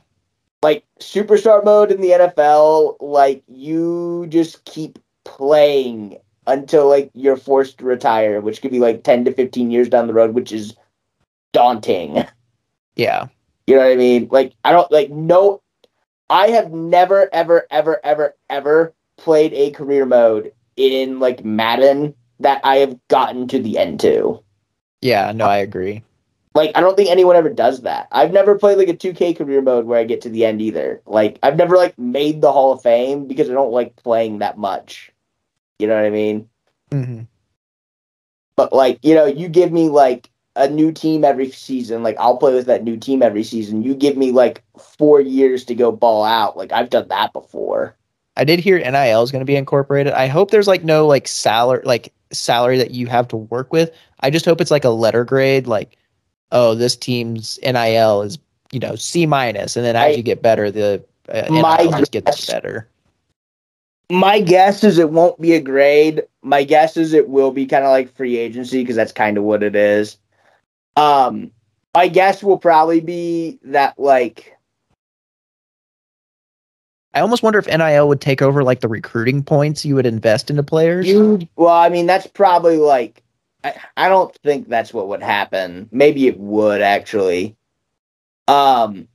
like superstar mode in the NFL, like you just keep playing until like you're forced to retire, which could be like 10 to 15 years down the road, which is daunting. Yeah. You know what I mean? Like I don't like no I have never ever ever ever ever played a career mode in like Madden that I have gotten to the end to. Yeah. No, I agree. Like I don't think anyone ever does that. I've never played like a 2K career mode where I get to the end either. Like I've never like made the Hall of Fame because I don't like playing that much. You know what I mean? Mm-hmm. But like, you know, you give me like a new team every season, like I'll play with that new team every season. You give me like 4 years to go ball out. Like I've done that before. I did hear NIL is going to be incorporated. I hope there's like no like salary like salary that you have to work with. I just hope it's like a letter grade, like, oh, this team's NIL is you know C minus, and then as I- you get better, the uh, My NIL just gets better. My guess is it won't be a grade. My guess is it will be kind of like free agency because that's kind of what it is. Um, my guess will probably be that like I almost wonder if NIL would take over like the recruiting points you would invest into players. you. Well, I mean that's probably like I, I don't think that's what would happen. Maybe it would actually. Um,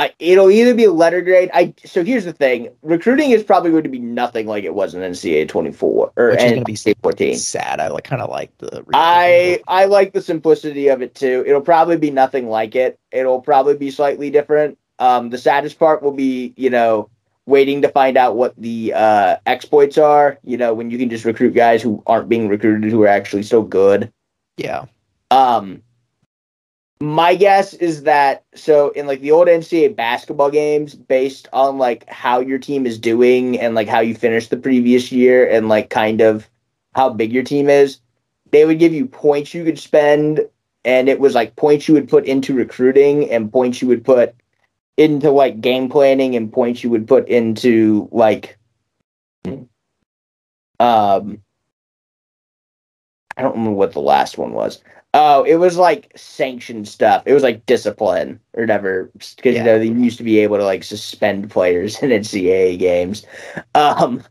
I, it'll either be a letter grade. I so here's the thing: recruiting is probably going to be nothing like it was in NCAA 24 or Which is be NCAA 14. Sad. I like kind of like the. I I like the simplicity of it too. It'll probably be nothing like it. It'll probably be slightly different. Um, the saddest part will be, you know, waiting to find out what the uh, exploits are. You know, when you can just recruit guys who aren't being recruited who are actually so good. yeah. Um, my guess is that so in like the old NCAA basketball games, based on like how your team is doing and like how you finished the previous year and like kind of how big your team is, they would give you points you could spend, and it was like points you would put into recruiting and points you would put into like game planning and points you would put into like um I don't remember what the last one was. Oh, it was like sanctioned stuff. It was like discipline or whatever. Because Yeah. you know they used to be able to like suspend players in NCAA games. Um,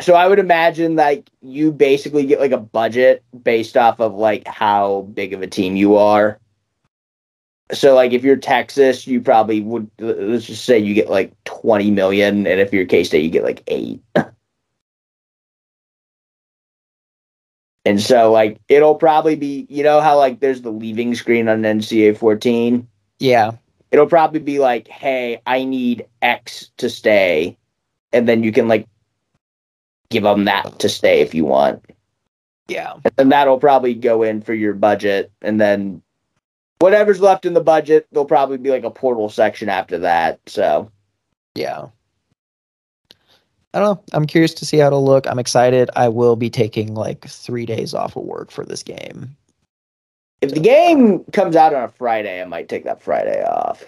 so I would imagine like you basically get like a budget based off of like how big of a team you are. So like if you're Texas, you probably would let's just say you get like twenty million, and if you're K State, you get like eight. And so like it'll probably be you know how like there's the leaving screen on NCAA 14. Yeah. It'll probably be like, hey, I need X to stay, and then you can like give them that to stay if you want, Yeah. and then that'll probably go in for your budget, and then whatever's left in the budget, there'll probably be like a portal section after that. So Yeah. I don't know. I'm curious to see how it'll look. I'm excited. I will be taking like three days off of work for this game. If the game comes out on a Friday, I might take that Friday off.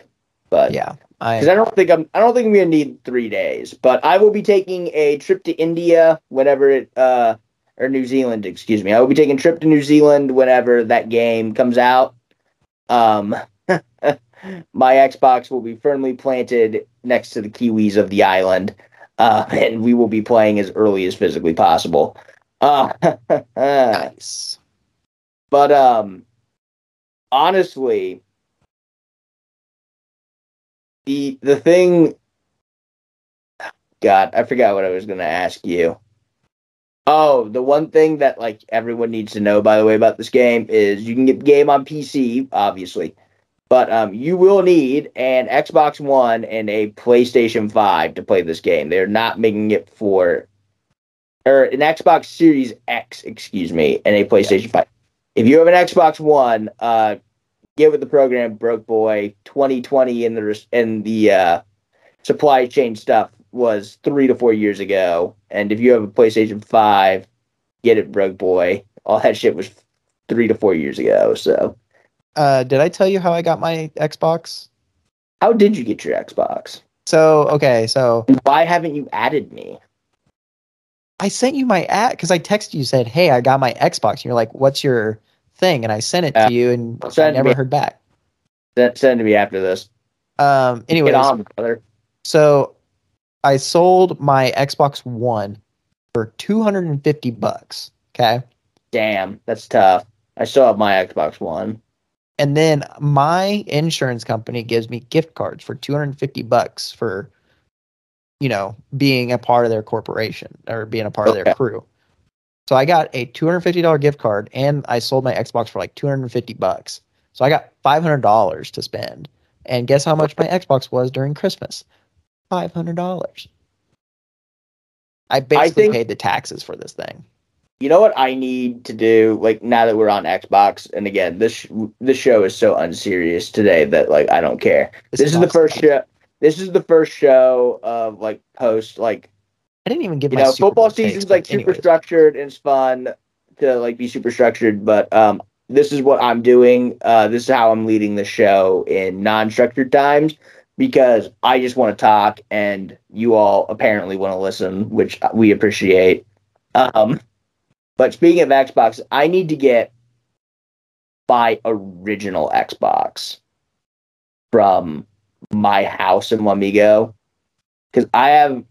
But Yeah. I because I don't think I'm I don't think I'm gonna need three days. But I will be taking a trip to India whenever it uh or New Zealand, excuse me. I will be taking a trip to New Zealand whenever that game comes out. Um my Xbox will be firmly planted next to the Kiwis of the island. Uh, and we will be playing as early as physically possible. Uh, nice. but um honestly the the thing god i forgot what i was going to ask you oh the one thing that like everyone needs to know by the way about this game is you can get the game on pc obviously but um you will need an xbox one and a playstation 5 to play this game they're not making it for or an xbox series x excuse me and a playstation 5 if you have an Xbox One, uh, get with the program. Broke Boy 2020 in the in the uh, supply chain stuff was three to four years ago, and if you have a PlayStation Five, get it, Broke Boy. All that shit was three to four years ago. So, Uh, did I tell you how I got my Xbox? how did you get your Xbox? So okay, so why haven't you added me? I sent you my ad because I texted you said, "Hey, I got my Xbox." And you're like, "What's your thing?" And I sent it to you, and I never me. heard back. Send, send to me after this. Um. Anyways, Get on, brother. so I sold my Xbox One for two hundred and fifty bucks. Okay, Damn, that's tough. I still have my Xbox One. And then my insurance company gives me gift cards for two hundred and fifty bucks for, you know, being a part of their corporation or being a part of their crew. So I got a two hundred fifty dollar gift card, and I sold my Xbox for like two hundred and fifty bucks. So I got five hundred dollars to spend. And guess how much my Xbox was during Christmas? Five hundred dollars. I basically think- paid the taxes for this thing. You know what I need to do? Like now that we're on Xbox, and again, this this show is so unserious today that like I don't care. This, is the first show. This is the first show of like post like I didn't even give you know football Bowl takes, season's like super anyways. structured and it's fun to like be super structured, but um this is what I'm doing. Uh, this is how I'm leading the show in non-structured times because I just want to talk and you all apparently want to listen, which we appreciate. Um, but speaking of Xbox, I need to get my original Xbox from my house in Lamigo because I have,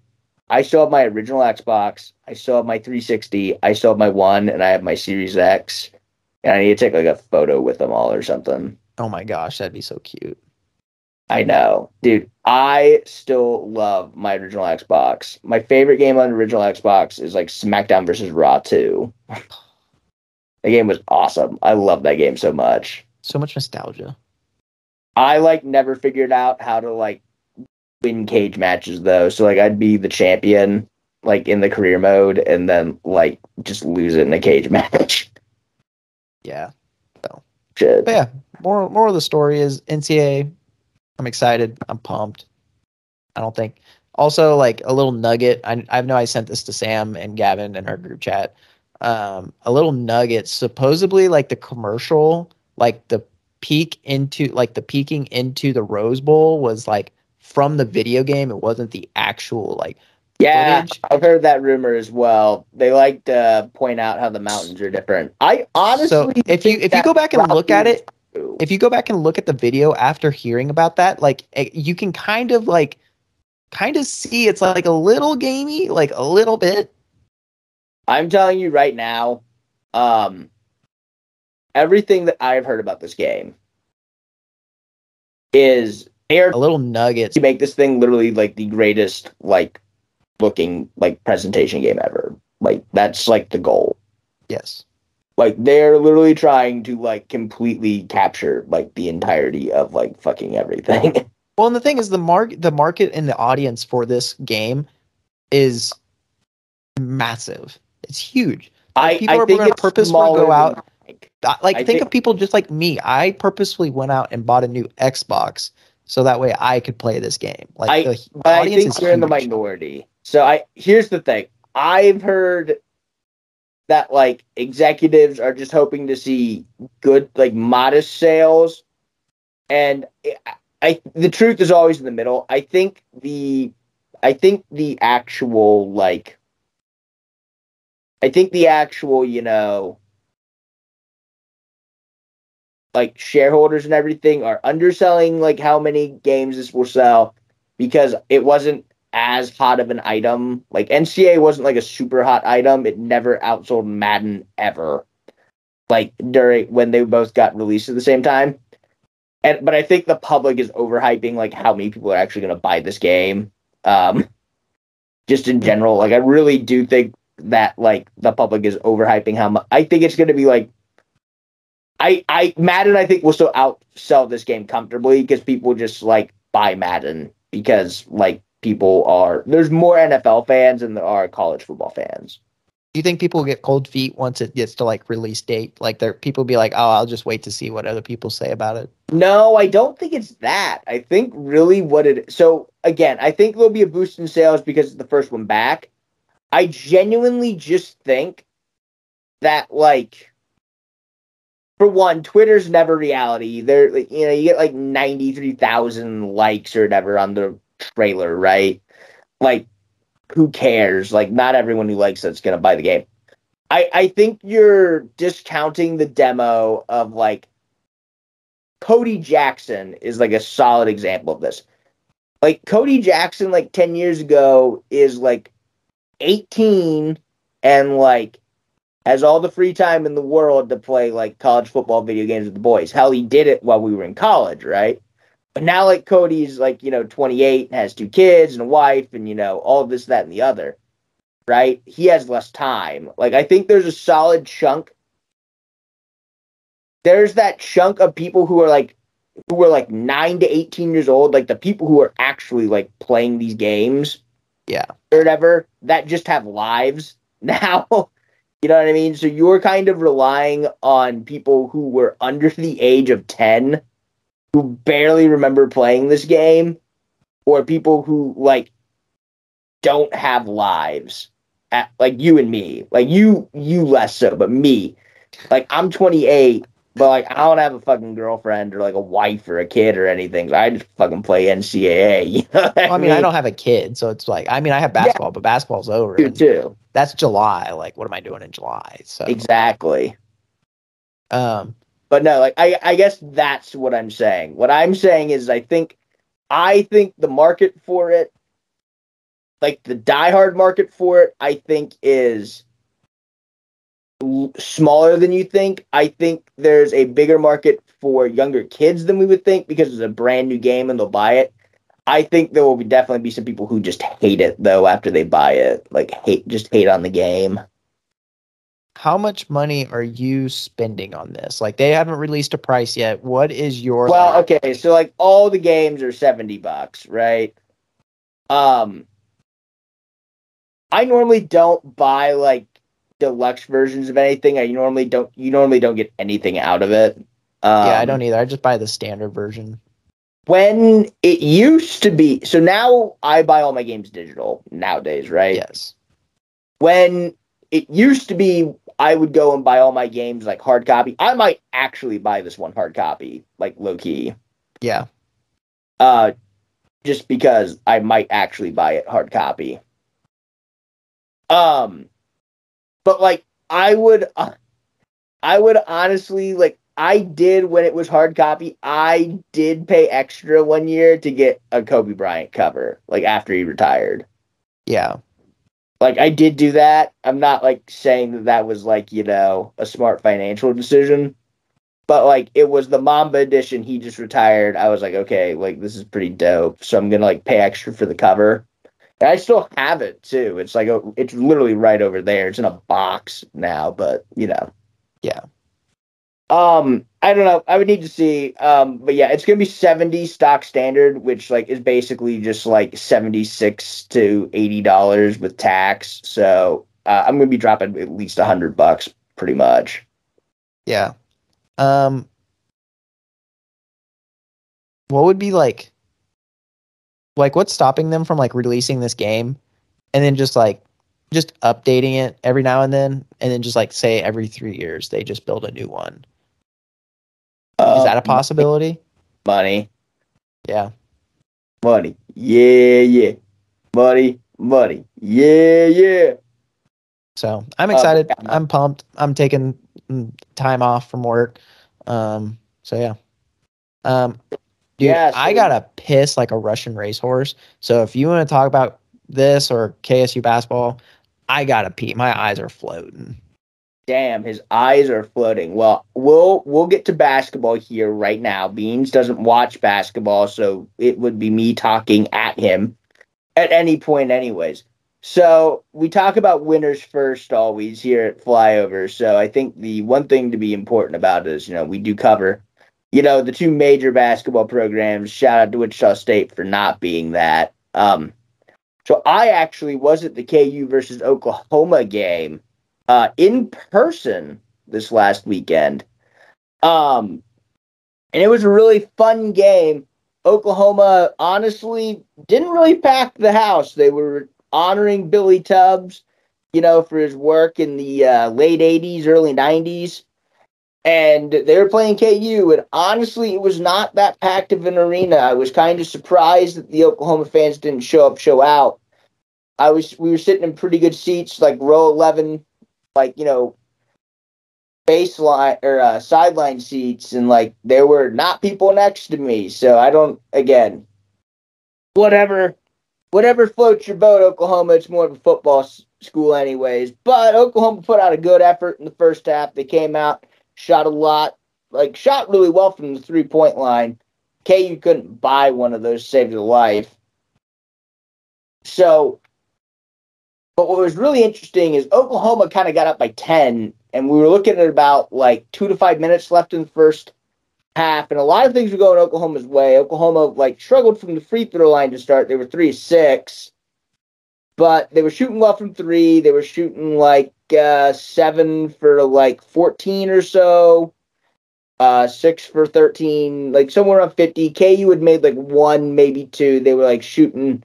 I still have my original Xbox, I still have my 360, I still have my One, and I have my Series X, and I need to take like a photo with them all or something. Oh my gosh, that'd be so cute. I know, dude. I still love my original Xbox. My favorite game on the original Xbox is like SmackDown versus Raw 2. the game was awesome. I love that game so much. So much nostalgia. I like never figured out how to like win cage matches though. So like I'd be the champion like in the career mode and then like just lose it in a cage match. Yeah. Shit. But yeah, more more of the story is NCAA. I'm excited. I'm pumped. I don't think. Also, like a little nugget. I I know I sent this to Sam and Gavin in our group chat. Um, a little nugget. Supposedly, like the commercial, like the peek into like the peeking into the Rose Bowl was like from the video game. It wasn't the actual like Yeah, footage. I've heard that rumor as well. They like to point out how the mountains are different. I honestly so if you if you go back and look at it. If you go back and look at the video after hearing about that, like eh, you can kind of like kind of see it's like a little gamey, like a little bit. I'm telling you right now, um, everything that I've heard about this game is are A little nuggets. to make this thing literally like the greatest like looking like presentation game ever. Like that's like the goal. Yes. Like they're literally trying to like completely capture like the entirety of like fucking everything. Well, and the thing is, the mark the market and the audience for this game is massive. It's huge. I people I are think gonna it's purposefully go out- Like think, think- of people just like me. I purposefully went out and bought a new Xbox so that way I could play this game. Like I- the But I audience think is you're in the minority. So I here's the thing. I've heard that like executives are just hoping to see good like modest sales and I, I the truth is always in the middle. I think the I think the actual like I think the actual, you know, like shareholders and everything are underselling like how many games this will sell because it wasn't as hot of an item. Like NCA wasn't like a super hot item. It never outsold Madden ever. Like during when they both got released at the same time. And but I think the public is overhyping like how many people are actually going to buy this game. Um just in general, like I really do think that like the public is overhyping how much I think it's going to be like I I Madden I think will still outsell this game comfortably because people just like buy Madden because like people are there's more NFL fans than there are college football fans. Do you think people will get cold feet once it gets to like release date? Like there people be like, "Oh, I'll just wait to see what other people say about it." No, I don't think it's that. I think really what it so again, I think there'll be a boost in sales because it's the first one back. I genuinely just think that like for one, Twitter's never reality. There like, you know, you get like 93,000 likes or whatever on the trailer, right? Like who cares? Like not everyone who likes it's to buy the game. I I think you're discounting the demo of like Cody Jackson is like a solid example of this. Like Cody Jackson, like 10 years ago, is like 18 and like has all the free time in the world to play like college football video games with the boys. Hell, he did it while we were in college, right? But now, like Cody's like, you know, 28 and has two kids and a wife and, you know, all this, that, and the other, right? He has less time. Like, I think there's a solid chunk there's that chunk of people who are like who were like 9 to 18 years old like the people who are actually like playing these games Yeah. or whatever that just have lives now you know what i mean so you're kind of relying on people who were under the age of 10 who barely remember playing this game or people who like don't have lives at, like you and me like you you less so but me like i'm 28 but like I don't have a fucking girlfriend or like a wife or a kid or anything. So I just fucking play NCAA. You know Well, I mean, I don't have a kid, so it's like I mean, I have basketball, but basketball's over. and too. That's July. Like, what am I doing in July? So, Exactly. um, But no, like I I guess that's what I'm saying. What I'm saying is I think I think the market for it, like the diehard market for it, I think is smaller than you think. I think there's a bigger market for younger kids than we would think because it's a brand new game and they'll buy it. I think there will be definitely be some people who just hate it though after they buy it, like hate just hate on the game. How much money are you spending on this? Like, they haven't released a price yet. What is your Well, like, okay, so like all the games are 70 bucks, right? Um I normally don't buy like deluxe versions of anything. I normally don't you normally don't get anything out of it. Um, yeah, I don't either. I just buy the standard version. When it used to be so now I buy all my games digital nowadays, right? Yes. when it used to be I would go and buy all my games like hard copy. I might actually buy this one hard copy, like low key. Yeah. Uh just because I might actually buy it hard copy. Um but like I would uh, I would honestly like I did when it was hard copy. I did pay extra one year to get a Kobe Bryant cover like after he retired. Yeah. Like I did do that. I'm not like saying that that was like you know a smart financial decision, but like it was the Mamba edition. He just retired. I was like, okay, like this is pretty dope. So I'm gonna like pay extra for the cover, and I still have it too. It's like a, it's literally right over there. It's in a box now, but you know, Yeah. Um, I don't know. I would need to see. Um, but yeah, it's gonna be seventy stock standard, which like is basically just like seventy six to eighty dollars with tax. So uh, I'm gonna be dropping at least a hundred bucks, pretty much. Yeah. Um what would be like like what's stopping them from like releasing this game and then just like just updating it every now and then and then just like say every three years they just build a new one is that a possibility? Money, yeah. Money, yeah, yeah, money, money, yeah, yeah. so i'm Uh, excited yeah. i'm pumped. I'm taking mm, time off from work. Um so yeah. Um dude Yeah, i gotta piss like a russian racehorse. So if you want to talk about this or ksu basketball i gotta pee. My eyes are floating Damn, his eyes are floating. Well, we'll we'll get to basketball here right now. Beans doesn't watch basketball, so it would be me talking at him at any point, anyways. So we talk about winners first always here at Flyover. So I think the one thing to be important about is, you know, we do cover, you know, the two major basketball programs. Shout out to Wichita State for not being that. Um, so I actually was at the KU versus Oklahoma game uh, in person this last weekend. Um, and it was a really fun game. Oklahoma honestly didn't really pack the house. They were honoring Billy Tubbs, you know, for his work in the uh, late 80s, early 90s. And they were playing KU, and honestly, it was not that packed of an arena. I was kind of surprised that the Oklahoma fans didn't show up, show out. I was we were sitting in pretty good seats, like row eleven, like you know baseline or uh, sideline seats and like there were not people next to me. So i don't again whatever whatever floats your boat oklahoma it's more of a football s- school anyways. But oklahoma put out a good effort in the first half. They came out shot a lot like shot really well from the three point line ku couldn't buy one of those save their life. So but what was really interesting is Oklahoma kind of got up by 10, and we were looking at about like two to five minutes left in the first half, and a lot of things were going Oklahoma's way. Oklahoma like struggled from the free throw line to start. They were three six, but they were shooting well from three. They were shooting like uh, seven for like 14 or so, uh, six for 13, like somewhere around 50. KU had made like one, maybe two. They were like shooting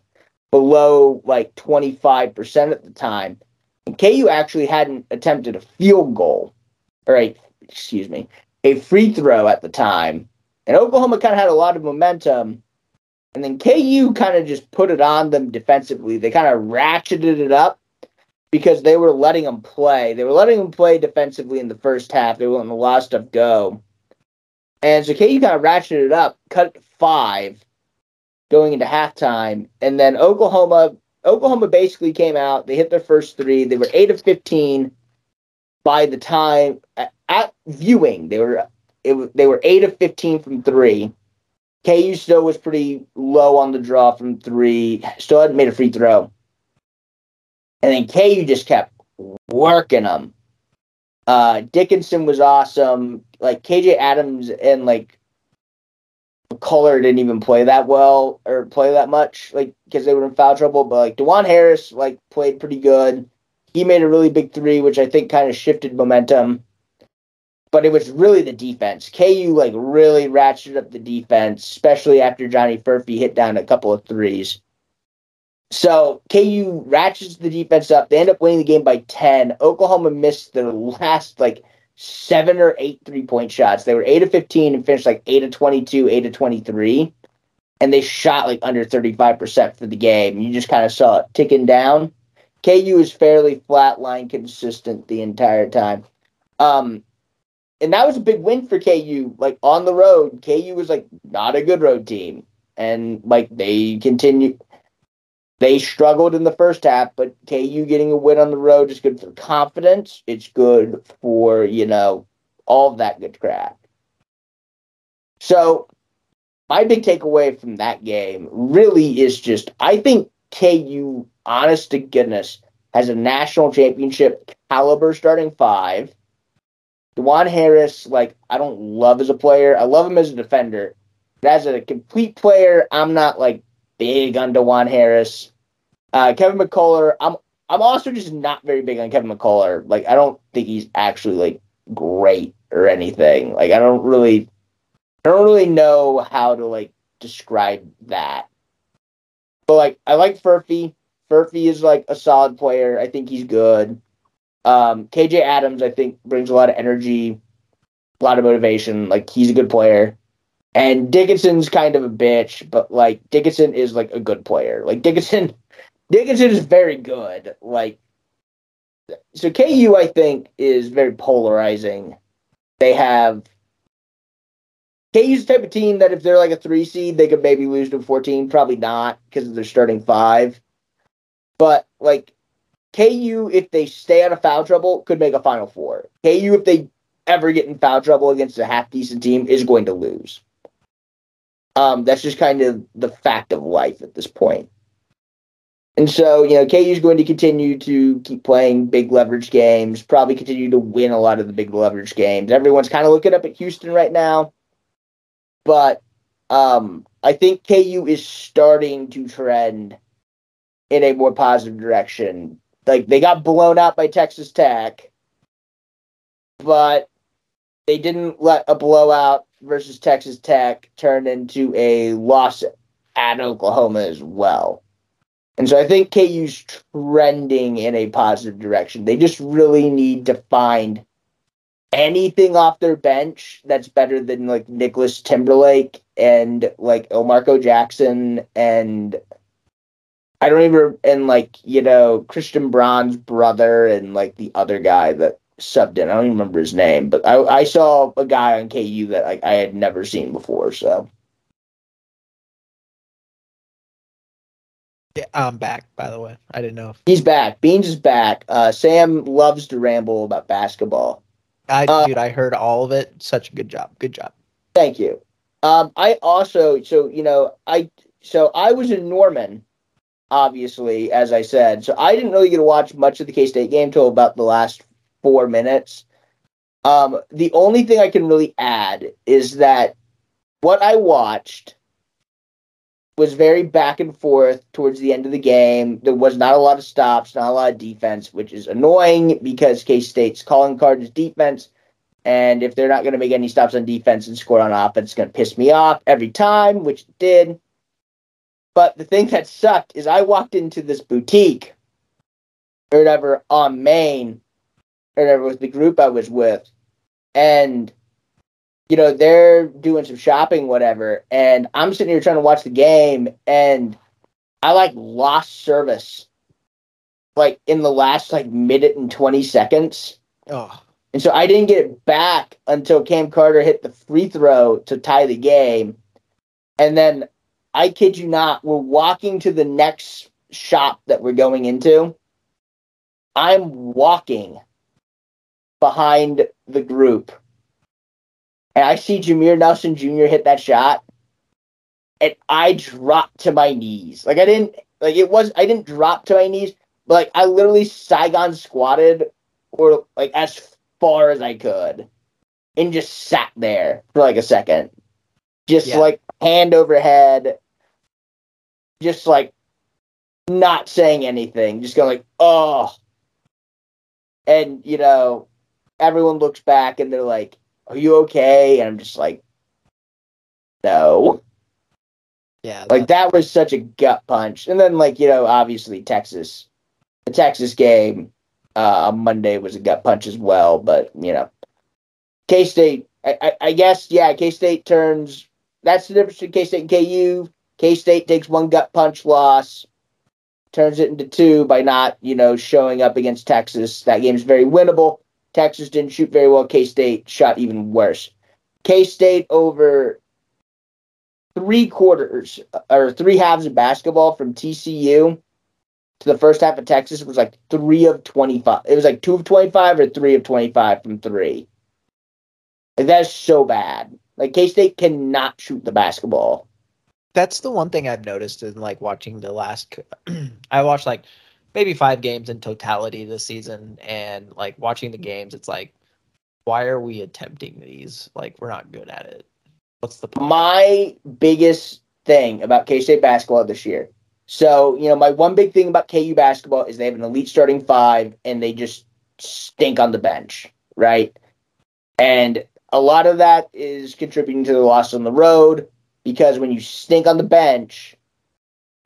below like 25% at the time. And KU actually hadn't attempted a field goal, or a, excuse me, a free throw at the time. And Oklahoma kind of had a lot of momentum. And then KU kind of just put it on them defensively. They kind of ratcheted it up because they were letting them play. They were letting them play defensively in the first half. They were letting a lot of stuff go. And so KU kind of ratcheted it up, cut it to five going into halftime, and then Oklahoma Oklahoma basically came out. They hit their first three. They were eight of fifteen by the time at, at viewing. They were it, they were eight of fifteen from three. KU still was pretty low on the draw from three. Still hadn't made a free throw, and then KU just kept working them. Uh, Dickinson was awesome. Like KJ Adams and like McCullar didn't even play that well or play that much, like because they were in foul trouble. But like Dajuan Harris, like played pretty good. He made a really big three, which I think kind of shifted momentum. But it was really the defense. KU like really ratcheted up the defense, especially after Johnny Furphy hit down a couple of threes. So KU ratchets the defense up. They end up winning the game by ten. Oklahoma missed their last like seven or eight three point shots. They were eight of fifteen and finished like eight of twenty two, eight of twenty three, and they shot like under thirty five percent for the game. You just kind of saw it ticking down. KU is fairly flatline consistent the entire time. Um, and that was a big win for KU. Like on the road, KU was like not a good road team, and like they continue. They struggled in the first half, but KU getting a win on the road is good for confidence. It's good for, you know, all of that good crap. So, my big takeaway from that game really is just I think KU, honest to goodness, has a national championship caliber starting five. Dajuan Harris, like, I don't love as a player. I love him as a defender. But as a complete player, I'm not like big on Dajuan Harris. Uh, Kevin McCullar, I'm I'm also just not very big on Kevin McCullar. Like I don't think he's actually like great or anything. Like I don't really I don't really know how to like describe that. But like I like Furphy. Furphy is like a solid player. I think he's good. Um, KJ Adams, I think, brings a lot of energy, a lot of motivation. Like he's a good player. And Dickinson's kind of a bitch, but like Dickinson is like a good player. Like Dickinson Dickinson is very good. Like so KU I think is very polarizing. They have KU's the type of team that if they're like a three seed, they could maybe lose to 14. Probably not because they're starting five. But like KU, if they stay out of foul trouble, could make a final four. KU, if they ever get in foul trouble against a half decent team, is going to lose. Um, that's just kind of the fact of life at this point. And so, you know, KU is going to continue to keep playing big leverage games, probably continue to win a lot of the big leverage games. Everyone's kind of looking up at Houston right now. But um, I think KU is starting to trend in a more positive direction. Like they got blown out by Texas Tech, but they didn't let a blowout versus Texas Tech turn into a loss at Oklahoma as well. And so I think KU's trending in a positive direction. They just really need to find anything off their bench that's better than like Nicholas Timberlake and like Elmarko Jackson and I don't even and like you know Christian Braun's brother and like the other guy that subbed in. I don't even remember his name, but I I saw a guy on KU that like I had never seen before. So Yeah, I'm back. By the way, I didn't know. If, he's back. Beans is back. Uh, Sam loves to ramble about basketball. I Uh, dude, I heard all of it. Such a good job. Good job. Thank you. Um, I also so you know I so I was in Norman, obviously as I said. So I didn't really get to watch much of the K State game till about the last four minutes. Um, the only thing I can really add is that what I watched was very back and forth towards the end of the game. There was not a lot of stops, not a lot of defense, which is annoying because K State's calling card is defense. And if they're not going to make any stops on defense and score on offense, it's going to piss me off every time, which it did. But the thing that sucked is I walked into this boutique or whatever on Main or whatever with the group I was with. And, you know, they're doing some shopping, whatever. And I'm sitting here trying to watch the game and I like lost service like in the last like minute and 20 seconds. Oh, And so I didn't get it back until Cam Carter hit the free throw to tie the game. And then I kid you not, we're walking to the next shop that we're going into. I'm walking behind the group. And I see Jameer Nelson Jr. hit that shot. And I dropped to my knees. Like I didn't like it was I didn't drop to my knees, but like I literally Saigon squatted or like as far as I could and just sat there for like a second. Just Yeah. like hand over head, just like not saying anything, just going like, oh. And, you know, everyone looks back and they're like, are you okay? And I'm just like, no. yeah. Like that was such a gut punch. And then like, you know, obviously Texas the Texas game uh on Monday was a gut punch as well, but you know. K State I, I, I guess yeah, K State turns that's the difference between K State and KU. K State takes one gut punch loss, turns it into two by not, you know, showing up against Texas. That game's very winnable. Texas didn't shoot very well. K State shot even worse. K State over three quarters or three halves of basketball from TCU to the first half of Texas was like three of 25. It was like two of 25 or three of 25 from three. Like, that's so bad. Like, K State cannot shoot the basketball. that's the one thing I've noticed in like watching the last. I watched like maybe five games in totality this season, and like watching the games, it's like, why are we attempting these? Like we're not good at it. What's the point? my biggest thing about K State basketball this year. So, you know, my one big thing about KU basketball is they have an elite starting five and they just stink on the bench, right? And a lot of that is contributing to the loss on the road because when you stink on the bench,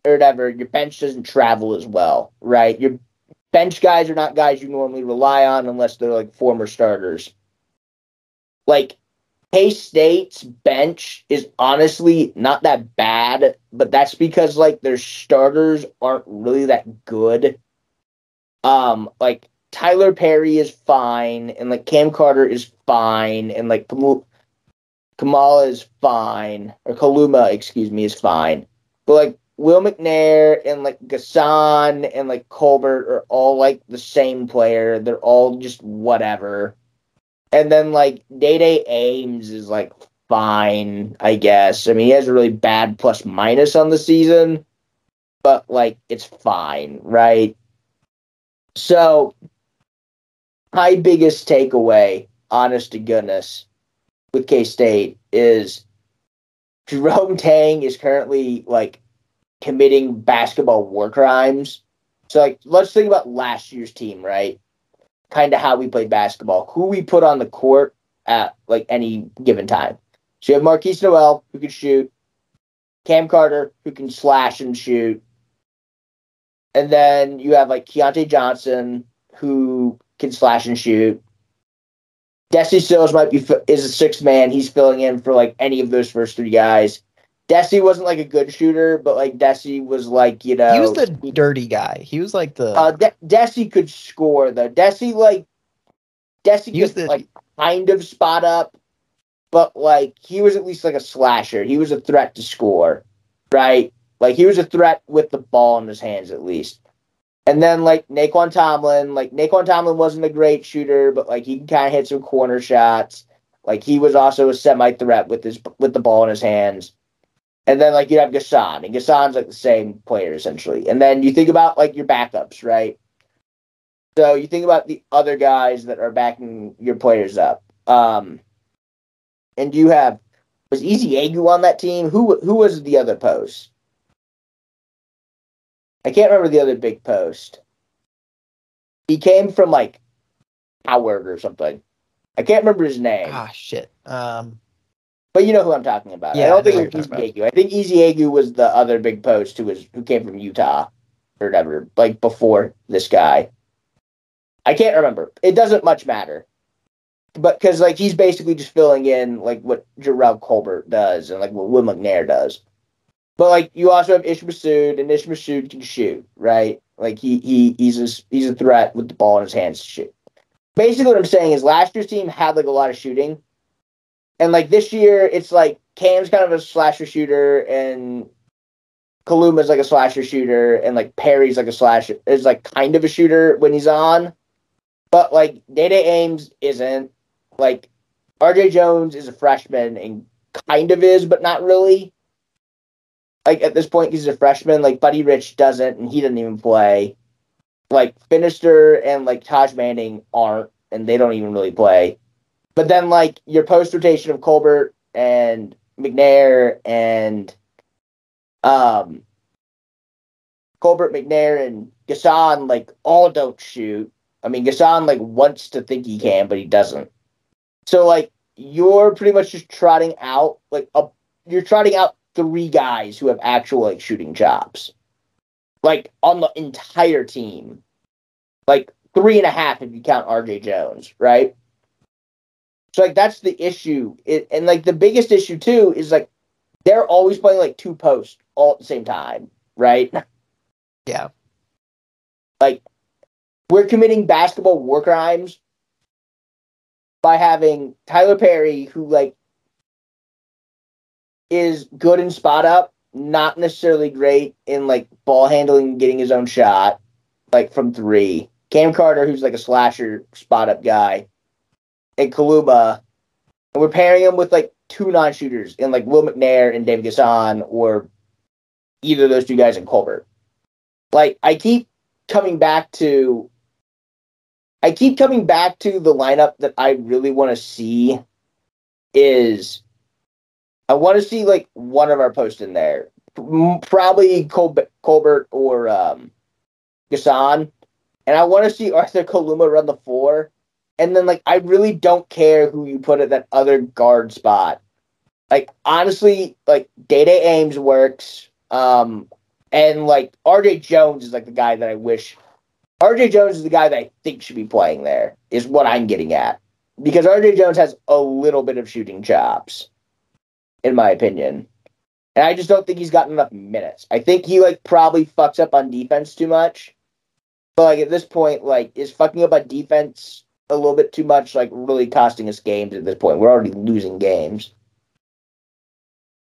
or whatever, your bench doesn't travel as well, right? Your bench guys are not guys you normally rely on unless they're like former starters. Like K State's bench is honestly not that bad, but that's because like their starters aren't really that good. Um, like Tylor Perry is fine, and like Cam Carter is fine, and like Kamala is fine, or Kaluma, excuse me, is fine. But like Will McNair and like Gasson and like Colbert are all like the same player. They're all just whatever. And then like Dai Dai Ames is like fine, I guess. I mean, he has a really bad plus minus on the season, but like it's fine, right? So, my biggest takeaway, honest to goodness, with K State is Jerome Tang is currently like committing basketball war crimes. So like let's think about last year's team, right? Kind of how we played basketball, who we put on the court at like any given time. So you have Markquis Nowell who can shoot, Cam Carter who can slash and shoot, and then you have like Keyontae Johnson who can slash and shoot. Desi Sills might be is a six man. He's filling in for like any of those first three guys. Desi wasn't like a good shooter, but like Desi was like you know he was the dirty guy. He was like the uh, De- Desi could score though. Desi like Desi could the... like kind of spot up, but like he was at least like a slasher. He was a threat to score, right? Like he was a threat with the ball in his hands at least. And then like Nae'Qwan Tomlin, like Nae'Qwan Tomlin wasn't a great shooter, but like he kind of hit some corner shots. Like he was also a semi threat with his with the ball in his hands. And then like you have Gasson, and Gasson's like the same player essentially. And then you think about like your backups, right? So you think about the other guys that are backing your players up. Um, and you have was Easy Agu on that team? Who who was the other post? I can't remember the other big post. He came from like Howard or something. I can't remember his name. Ah, shit. Um, but you know who I'm talking about. Yeah, I don't I think it was Easy Agu. I think Easy Agu was the other big post who was who came from Utah or whatever, like before this guy. I can't remember. It doesn't much matter. But because like he's basically just filling in like what Jerrell Colbert does and like what Will McNair does. But like you also have Ish Massoud, and Ish Massoud can shoot, right? Like he he he's a, he's a threat with the ball in his hands to shoot. Basically, what I'm saying is last year's team had like a lot of shooting, and like this year, it's like Cam's kind of a slasher shooter, and Kaluma's like a slasher shooter, and like Perry's like a slasher is like kind of a shooter when he's on, but like Dai Dai Ames isn't. Like RJ Jones is a freshman and kind of is, but not really like at this point he's a freshman. Like Buddy Rich doesn't, and he doesn't even play. Like Finister and like Taj Manning aren't, and they don't even really play. But then like your post rotation of Colbert and McNair and um Colbert McNair and Gasson like all don't shoot. I mean Gasson like wants to think he can, but he doesn't. So like you're pretty much just trotting out like a you're trotting out three guys who have actual like shooting jobs. Like on the entire team. Like three and a half if you count RJ Jones, right? So like that's the issue. It, and like the biggest issue too is like they're always playing like two posts all at the same time, right? Yeah. Like we're committing basketball war crimes by having Tylor Perry who like is good in spot up, not necessarily great in like ball handling, and getting his own shot, like from three. Cam Carter, who's like a slasher spot up guy, and Kaluma, and we're pairing him with like two non shooters in like Will McNair and David Gasson, or either of those two guys in Colbert. Like I keep coming back to I keep coming back to the lineup that I really want to see is I want to see like one of our posts in there. Probably Colbert, Colbert or um, Gasson. And I want to see Arthur Kaluma run the four. And then, like, I really don't care who you put at that other guard spot. Like, honestly, like, Dai Dai Ames works. Um, And like RJ Jones is like the guy that I wish RJ Jones is the guy that I think should be playing there, is what I'm getting at. Because RJ Jones has a little bit of shooting chops, in my opinion. And I just don't think he's gotten enough minutes. I think he like probably fucks up on defense too much. But like at this point, like is fucking up on defense a little bit too much, like really costing us games at this point. We're already losing games.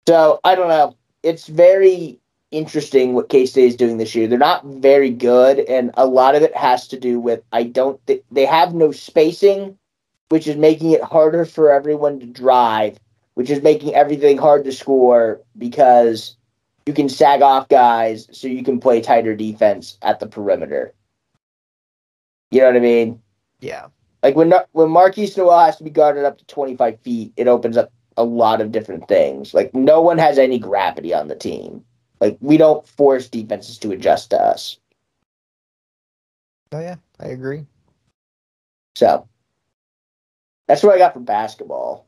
So I don't know. It's very interesting what K State is doing this year. They're not very good, and a lot of it has to do with I don't th- they have no spacing, which is making it harder for everyone to drive, which is making everything hard to score because you can sag off guys so you can play tighter defense at the perimeter. You know what I mean? Yeah. Like when when Markquis Nowell has to be guarded up to 25 feet, it opens up a lot of different things. Like no one has any gravity on the team. Like we don't force defenses to adjust to us. Oh yeah, I agree. So that's what I got for basketball.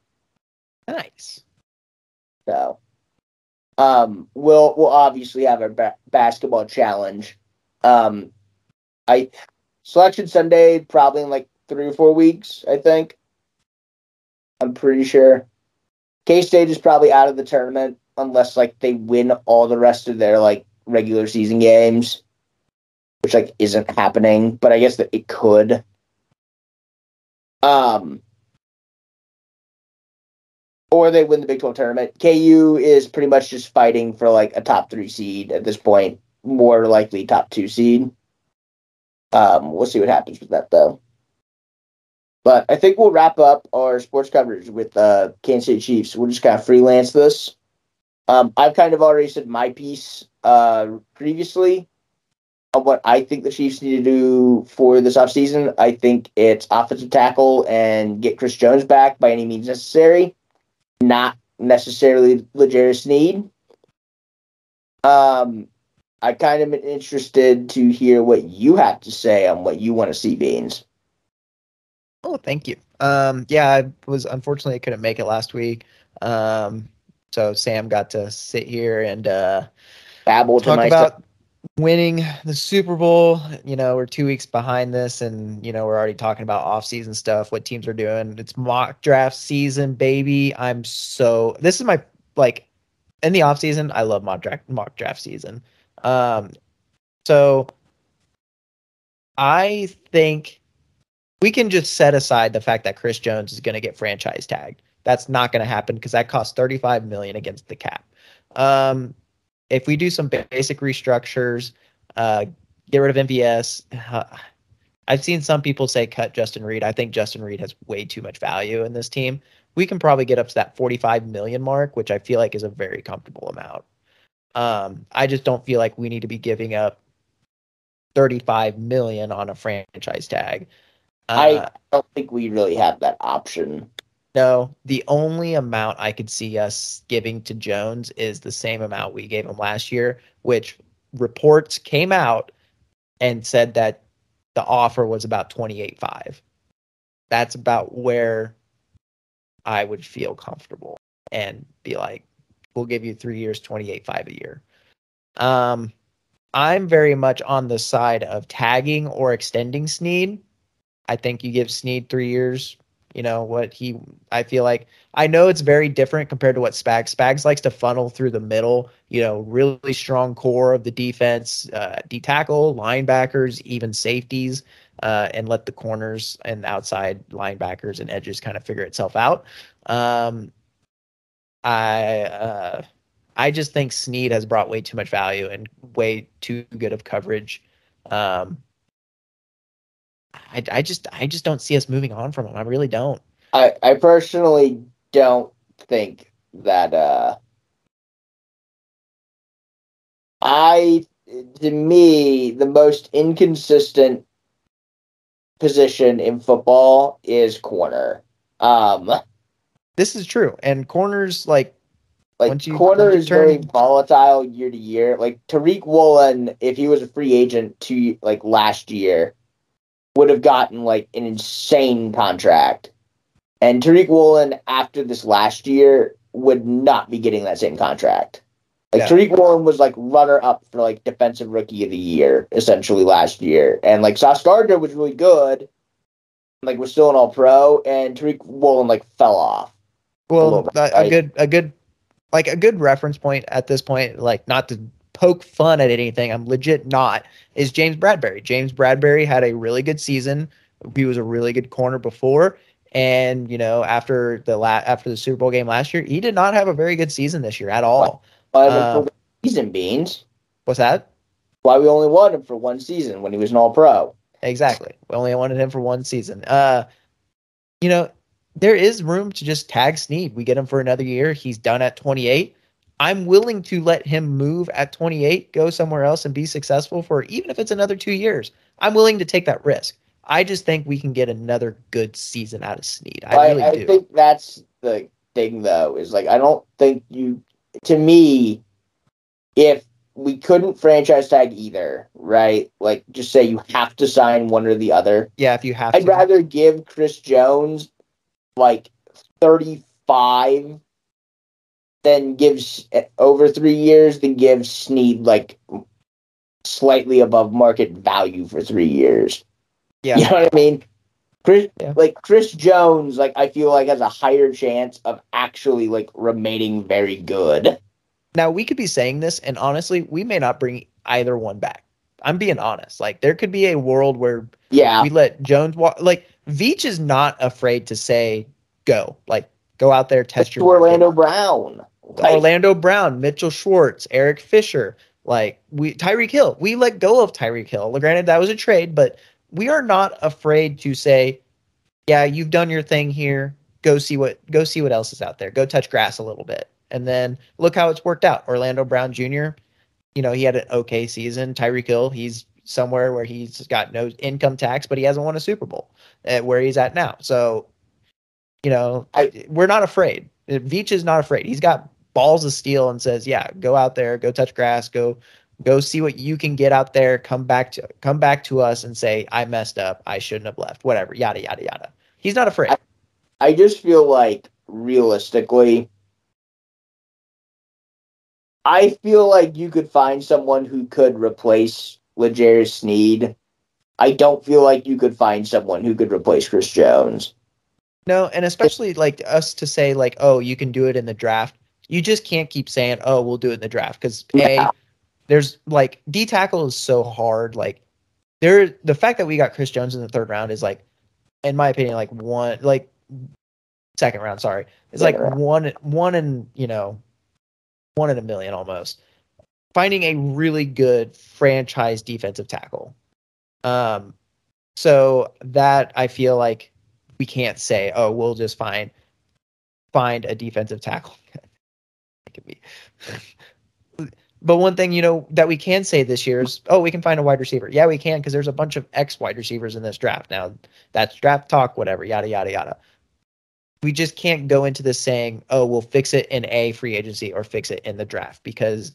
Nice. So um we'll we'll obviously have our ba- basketball challenge. Um I selection Sunday probably in like 3 or 4 weeks, I think. I'm pretty sure. K State is probably out of the tournament unless like they win all the rest of their like regular season games, which like isn't happening, but I guess that it could. Um, or they win the Big 12 tournament. KU is pretty much just fighting for like a top three seed at this point, more likely top two seed. Um, we'll see what happens with that though. But I think we'll wrap up our sports coverage with uh, Kansas City Chiefs. We'll just kind of freelance this. Um, I've kind of already said my piece uh, previously on what I think the Chiefs need to do for this offseason. I think it's offensive tackle and get Chris Jones back by any means necessary, not necessarily L'Jarius Sneed. Um, I kind of am interested to hear what you have to say on what you want to see, Beans. Oh, thank you. Um, yeah, I was unfortunately I couldn't make it last week. Um, so Sam got to sit here and uh, babble talk about winning the Super Bowl. You know, we're two weeks behind this, and you know we're already talking about off-season stuff, what teams are doing. It's mock draft season, baby. I'm so this is my like in the off-season. I love mock draft mock draft season. Um, so I think we can just set aside the fact that Chris Jones is going to get franchise tagged. That's not going to happen because that costs 35 million against the cap. Um, if we do some basic restructures, uh, get rid of MVS. Uh, I've seen some people say cut Justin Reid. I think Justin Reid has way too much value in this team. We can probably get up to that 45 million mark, which I feel like is a very comfortable amount. Um, I just don't feel like we need to be giving up 35 million on a franchise tag. Uh, I don't think we really have that option. No, the only amount I could see us giving to Jones is the same amount we gave him last year, which reports came out and said that the offer was about 28.5. That's about where I would feel comfortable and be like, we'll give you 3 years 28.5 a year. Um I'm very much on the side of tagging or extending Sneed. I think you give Sneed 3 years, you know what he i feel like i know it's very different compared to what spags spags likes to funnel through the middle you know really strong core of the defense uh, d tackle linebackers even safeties uh, and let the corners and outside linebackers and edges kind of figure itself out. Um, i uh, i just think sneed has brought way too much value and way too good of coverage. Um, I, I just I just don't see us moving on from him. I really don't. I I personally don't think that uh I to me the most inconsistent position in football is corner. Um this is true. And corners like like you, corner is turn... very volatile year to year. Like Tariq Woolen, if he was a free agent to like last year, would have gotten like an insane contract. And Tariq Woolen, after this last year, would not be getting that same contract. Like Yeah. Tariq Woolen was like runner up for like defensive rookie of the year essentially last year, and like Sauce Gardner was really good, like was still an All Pro, and Tariq Woolen like fell off. Well, little bit, a, a right? good, a good, like a good reference point at this point, like not to poke fun at anything, I'm legit not, is James Bradberry. James Bradberry had a really good season. He was a really good corner before, and you know after the la- after the Super Bowl game last year, he did not have a very good season this year at all. But Uh, for the season beans, What's that? why we only wanted him for one season when he was an All Pro. Exactly. We only wanted him for one season. Uh, you know, there is room to just tag Sneed. We get him for another year. He's done at 28. I'm willing to let him move at 28, go somewhere else and be successful for even if it's another two years. I'm willing to take that risk. I just think we can get another good season out of Sneed. I, really I, I do. think that's the thing, though, is like, I don't think you, to me, if we couldn't franchise tag either, right? Like, just say you have to sign one or the other. Yeah, if you have I'd to. rather give Chris Jones like 35 then gives over three years, then gives Sneed like slightly above market value for three years. Yeah, you know what I mean. Chris, yeah. like Chris Jones, like I feel like has a higher chance of actually like remaining very good. Now we could be saying this, and honestly, we may not bring either one back. I'm being honest. Like there could be a world where yeah we let Jones walk. Like Veach is not afraid to say go. Like go out there test it's your Orlando market. Brown. Like, Orlando Brown, Mitchell Schwartz, Eric Fisher, like we Tyreek Hill. We let go of Tyreek Hill. Granted, that was a trade, but we are not afraid to say, yeah, you've done your thing here. Go see what go see what else is out there. Go touch grass a little bit. And then look how it's worked out. Orlando Brown Jr., you know, he had an okay season. Tyreek Hill, he's somewhere where he's got no income tax, but he hasn't won a Super Bowl at where he's at now. So, you know, I- we're not afraid. Veach is not afraid. He's got balls of steel and says, "Yeah, go out there, go touch grass, go go see what you can get out there. Come back to come back to us and say I messed up. I shouldn't have left. Whatever. Yada yada yada." He's not afraid. I just feel like realistically, I feel like you could find someone who could replace L'Jarius Sneed. I don't feel like you could find someone who could replace Chris Jones. No, and especially like us to say like, "Oh, you can do it in the draft." You just can't keep saying, "Oh, we'll do it in the draft" because a there's like D tackle is so hard. Like there, the fact that we got Chris Jones in the third round is like, in my opinion, like one like second round. Sorry, it's like one one in you know one in a million almost. Finding a really good franchise defensive tackle. Um, so that I feel like we can't say, oh, we'll just find find a defensive tackle. But one thing, you know, that we can say this year is, oh, we can find a wide receiver. Yeah, we can because there's a bunch of ex wide receivers in this draft. Now, that's draft talk, whatever, yada yada yada. We just can't go into this saying, oh, we'll fix it in a free agency or fix it in the draft because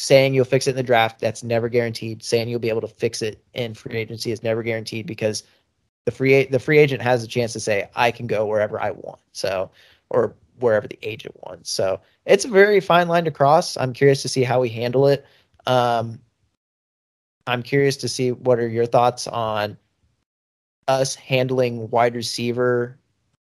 saying you'll fix it in the draft, that's never guaranteed. Saying you'll be able to fix it in free agency is never guaranteed because the free the free agent has a chance to say I can go wherever I want. So or wherever the agent wants. So it's a very fine line to cross. I'm curious to see how we handle it. Um, I'm curious to see what are your thoughts on us handling wide receiver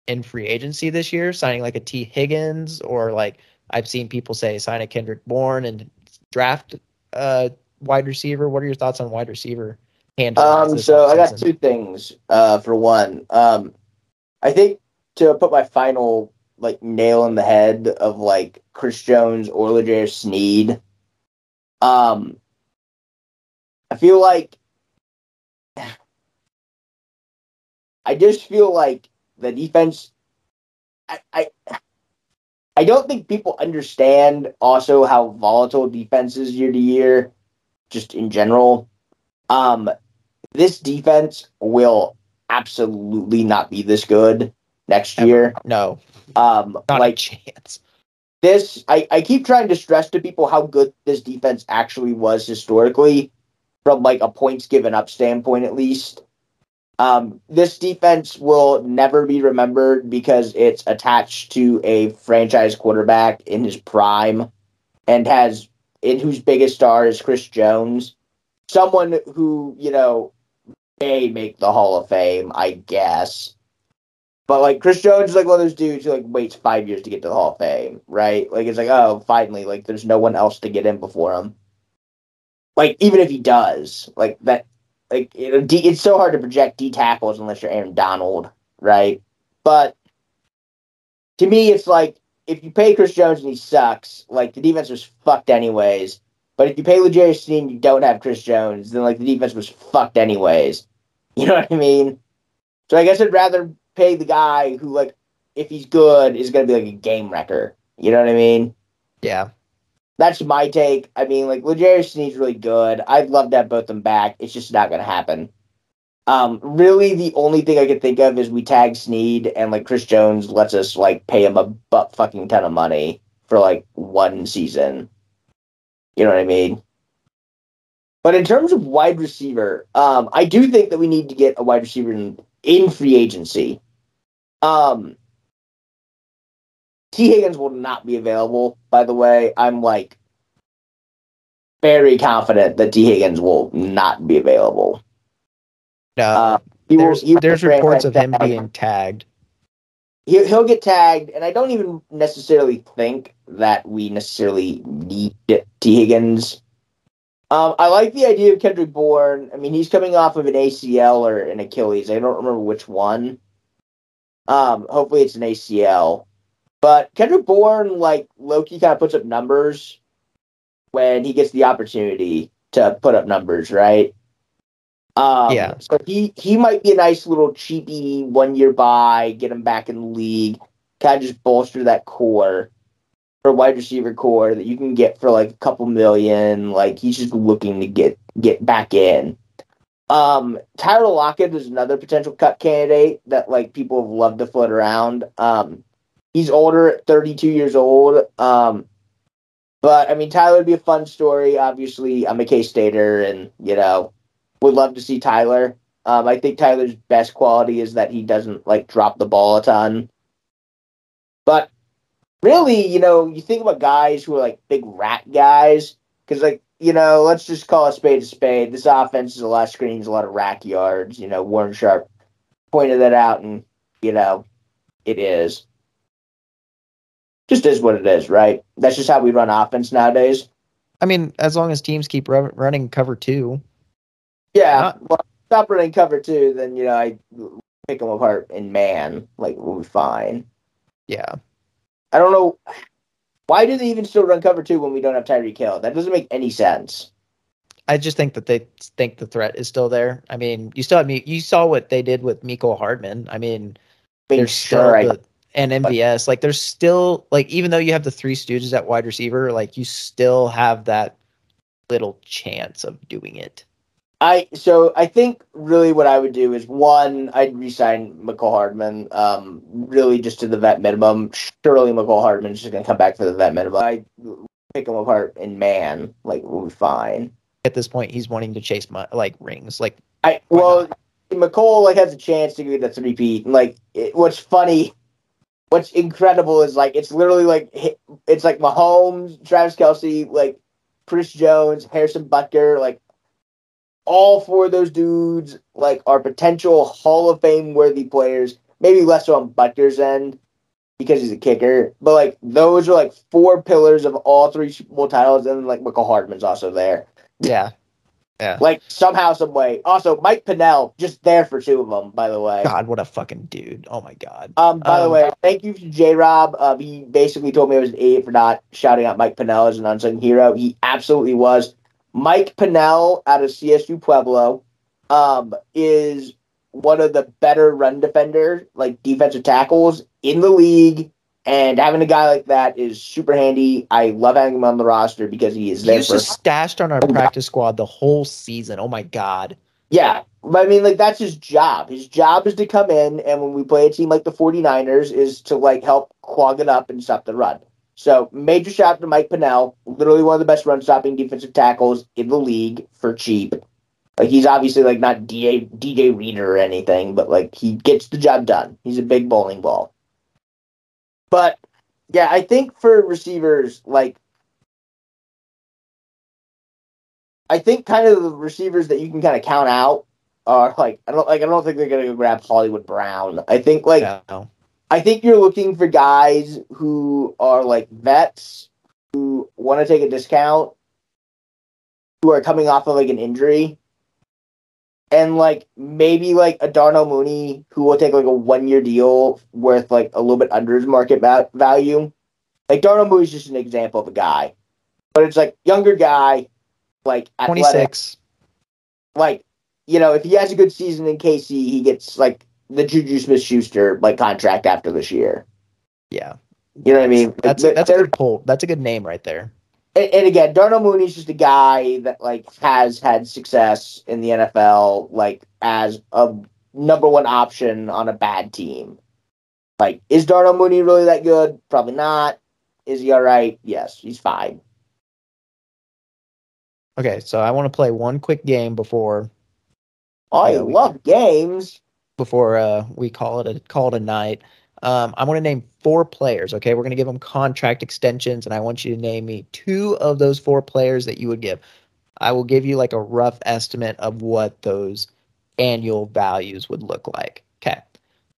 in free agency this year, signing like a Tee Higgins or like I've seen people say sign a Kendrick Bourne and draft uh wide receiver. What are your thoughts on wide receiver handling? Um, so I got two things. Uh, for one, um, I think to put my final like nail in the head of like Chris Jones or L'Jarius Sneed, um, I feel like I just feel like the defense. I, I I don't think people understand also how volatile defense is year to year, just in general. Um, this defense will absolutely not be this good next Ever. year. No, Um, not a like chance. this, I, I keep trying to stress to people how good this defense actually was historically, from like a points given up standpoint, at least. Um, this defense will never be remembered because it's attached to a franchise quarterback in his prime and has in whose biggest star is Chris Jones, someone who you know may make the Hall of Fame, I guess. But like Chris Jones is like one of those dudes who like waits five years to get to the Hall of Fame, right? Like it's like oh finally like there's no one else to get in before him. Like even if he does, like that, like it, it's so hard to project D tackles unless you're Aaron Donald, right? But to me, it's like if you pay Chris Jones and he sucks, like the defense was fucked anyways. But if you pay Sneed and you don't have Chris Jones, then like the defense was fucked anyways. You know what I mean? So I guess I'd rather pay the guy who like if he's good is gonna be like a game wrecker. You know what I mean? Yeah. That's my take. I mean, like L'Jarius Sneed's really good. I'd love to have both them back. It's just not gonna happen. Um, really, the only thing I could think of is we tag Sneed and like Chris Jones lets us like pay him a butt fucking ton of money for like one season. You know what I mean? But in terms of wide receiver, um, I do think that we need to get a wide receiver in, in free agency. Um, Tee Higgins will not be available, by the way. I'm like very confident that Tee Higgins will not be available. No, uh, there's, will, there's reports of him being tagged. He, he'll get tagged, and I don't even necessarily think that we necessarily need Tee Higgins. Um, I like the idea of Kendrick Bourne. I mean, he's coming off of an ACL or an Achilles. I don't remember which one. Um, hopefully it's an ACL. But Kendrick Bourne, like Loki, kind of puts up numbers when he gets the opportunity to put up numbers, right? Um, yeah. So he he might be a nice little cheapy one year buy, get him back in the league, kind of just bolster that core for wide receiver core that you can get for like a couple million. Like he's just looking to get get back in. Um, Tyler Lockett is another potential cut candidate that like people have loved to float around. Um, he's older at 32 years old. Um, but I mean, Tyler would be a fun story. Obviously, I'm a K Stater, and you know, would love to see Tyler. Um, I think Tyler's best quality is that he doesn't like drop the ball a ton. But really, you know, you think about guys who are like big rat guys, because like you know, let's just call a spade a spade. This offense is a lot of screens, a lot of rack yards. You know, Warren Sharp pointed that out, and you know, it is just is what it is, right? That's just how we run offense nowadays. I mean, as long as teams keep running cover two. Yeah, not- well, stop running cover two, then you know I pick them apart in man, like we'll be fine. Yeah, I don't know why do they even still run cover two when we don't have Tyreek Hill. That doesn't make any sense. I just think that they think the threat is still there. I mean, you still have me. You saw what they did with Mecole Hardman. I mean, mean there's sure, still the, and MVS. Like there's still like even though you have the three stooges at wide receiver, like you still have that little chance of doing it. I so I think really what I would do is one, I'd resign Mecole Hardman, um, really just to the vet minimum. Surely Mecole Hardman's just gonna come back for the vet minimum. I pick him apart in man, like we'll be fine. At this point, he's wanting to chase my like rings. Like I well, Mecole like has a chance to get a three peat. Like it, what's funny what's incredible is like it's literally like it's like Mahomes, Travis Kelce, like Chris Jones, Harrison Butker, like all four of those dudes like are potential Hall of Fame worthy players. Maybe less so on Butker's end because he's a kicker, but like those are like four pillars of all three Super Bowl titles, and like Michael Hardman's also there. Yeah, yeah. Like somehow, some way. Also, Mike Pennel just there for two of them. By the way. God, what a fucking dude! Oh my god. Um. By um, the way, thank you to J Rob. Uh, he basically told me I was an idiot for not shouting out Mike Pennel as an unsung hero. He absolutely was. Mike Pennel out of CSU Pueblo, um, is one of the better run defender, like defensive tackles in the league. And having a guy like that is super handy. I love having him on the roster because he is there. He was stashed on our practice squad the whole season. Oh my god. Yeah. But I mean, like, that's his job. His job is to come in, and when we play a team like the 49ers, is to, like, help clog it up and stop the run. So, major shout out to Mike Pennel, literally one of the best run stopping defensive tackles in the league for cheap. Like, he's obviously, like, not DJ, DJ Reader or anything, but, like, he gets the job done. He's a big bowling ball. But yeah, I think for receivers, like I think kind of the receivers that you can kind of count out are like I don't like I don't think they're gonna go grab Hollywood Brown. I think like. I think you're looking for guys who are like vets who want to take a discount, who are coming off of like an injury, and like maybe like a Darnell Mooney who will take like a one year deal worth like a little bit under his market va- value. Like Darnell Mooney's just an example of a guy, but it's like younger guy, like Twenty athletic, six. like you know if he has a good season in KC, he gets like the Juju Smith Schuster like contract after this year. Yeah. You know what I mean? That's that's a good pull. That's a good name right there. and, and again, Darnell Mooney's just a guy that like has had success in the NFL, like as a number one option on a bad team. Like, is Darnell Mooney really that good? Probably not. Is he all right? Yes, he's fine. Okay, so I want to play one quick game before oh, I Yeah, love games. Before uh, we call it a call it a night. Um, I want to name four players. Okay, we're going to give them contract extensions, and I want you to name me two of those four players that you would give. I will give you like a rough estimate of what those annual values would look like. Okay,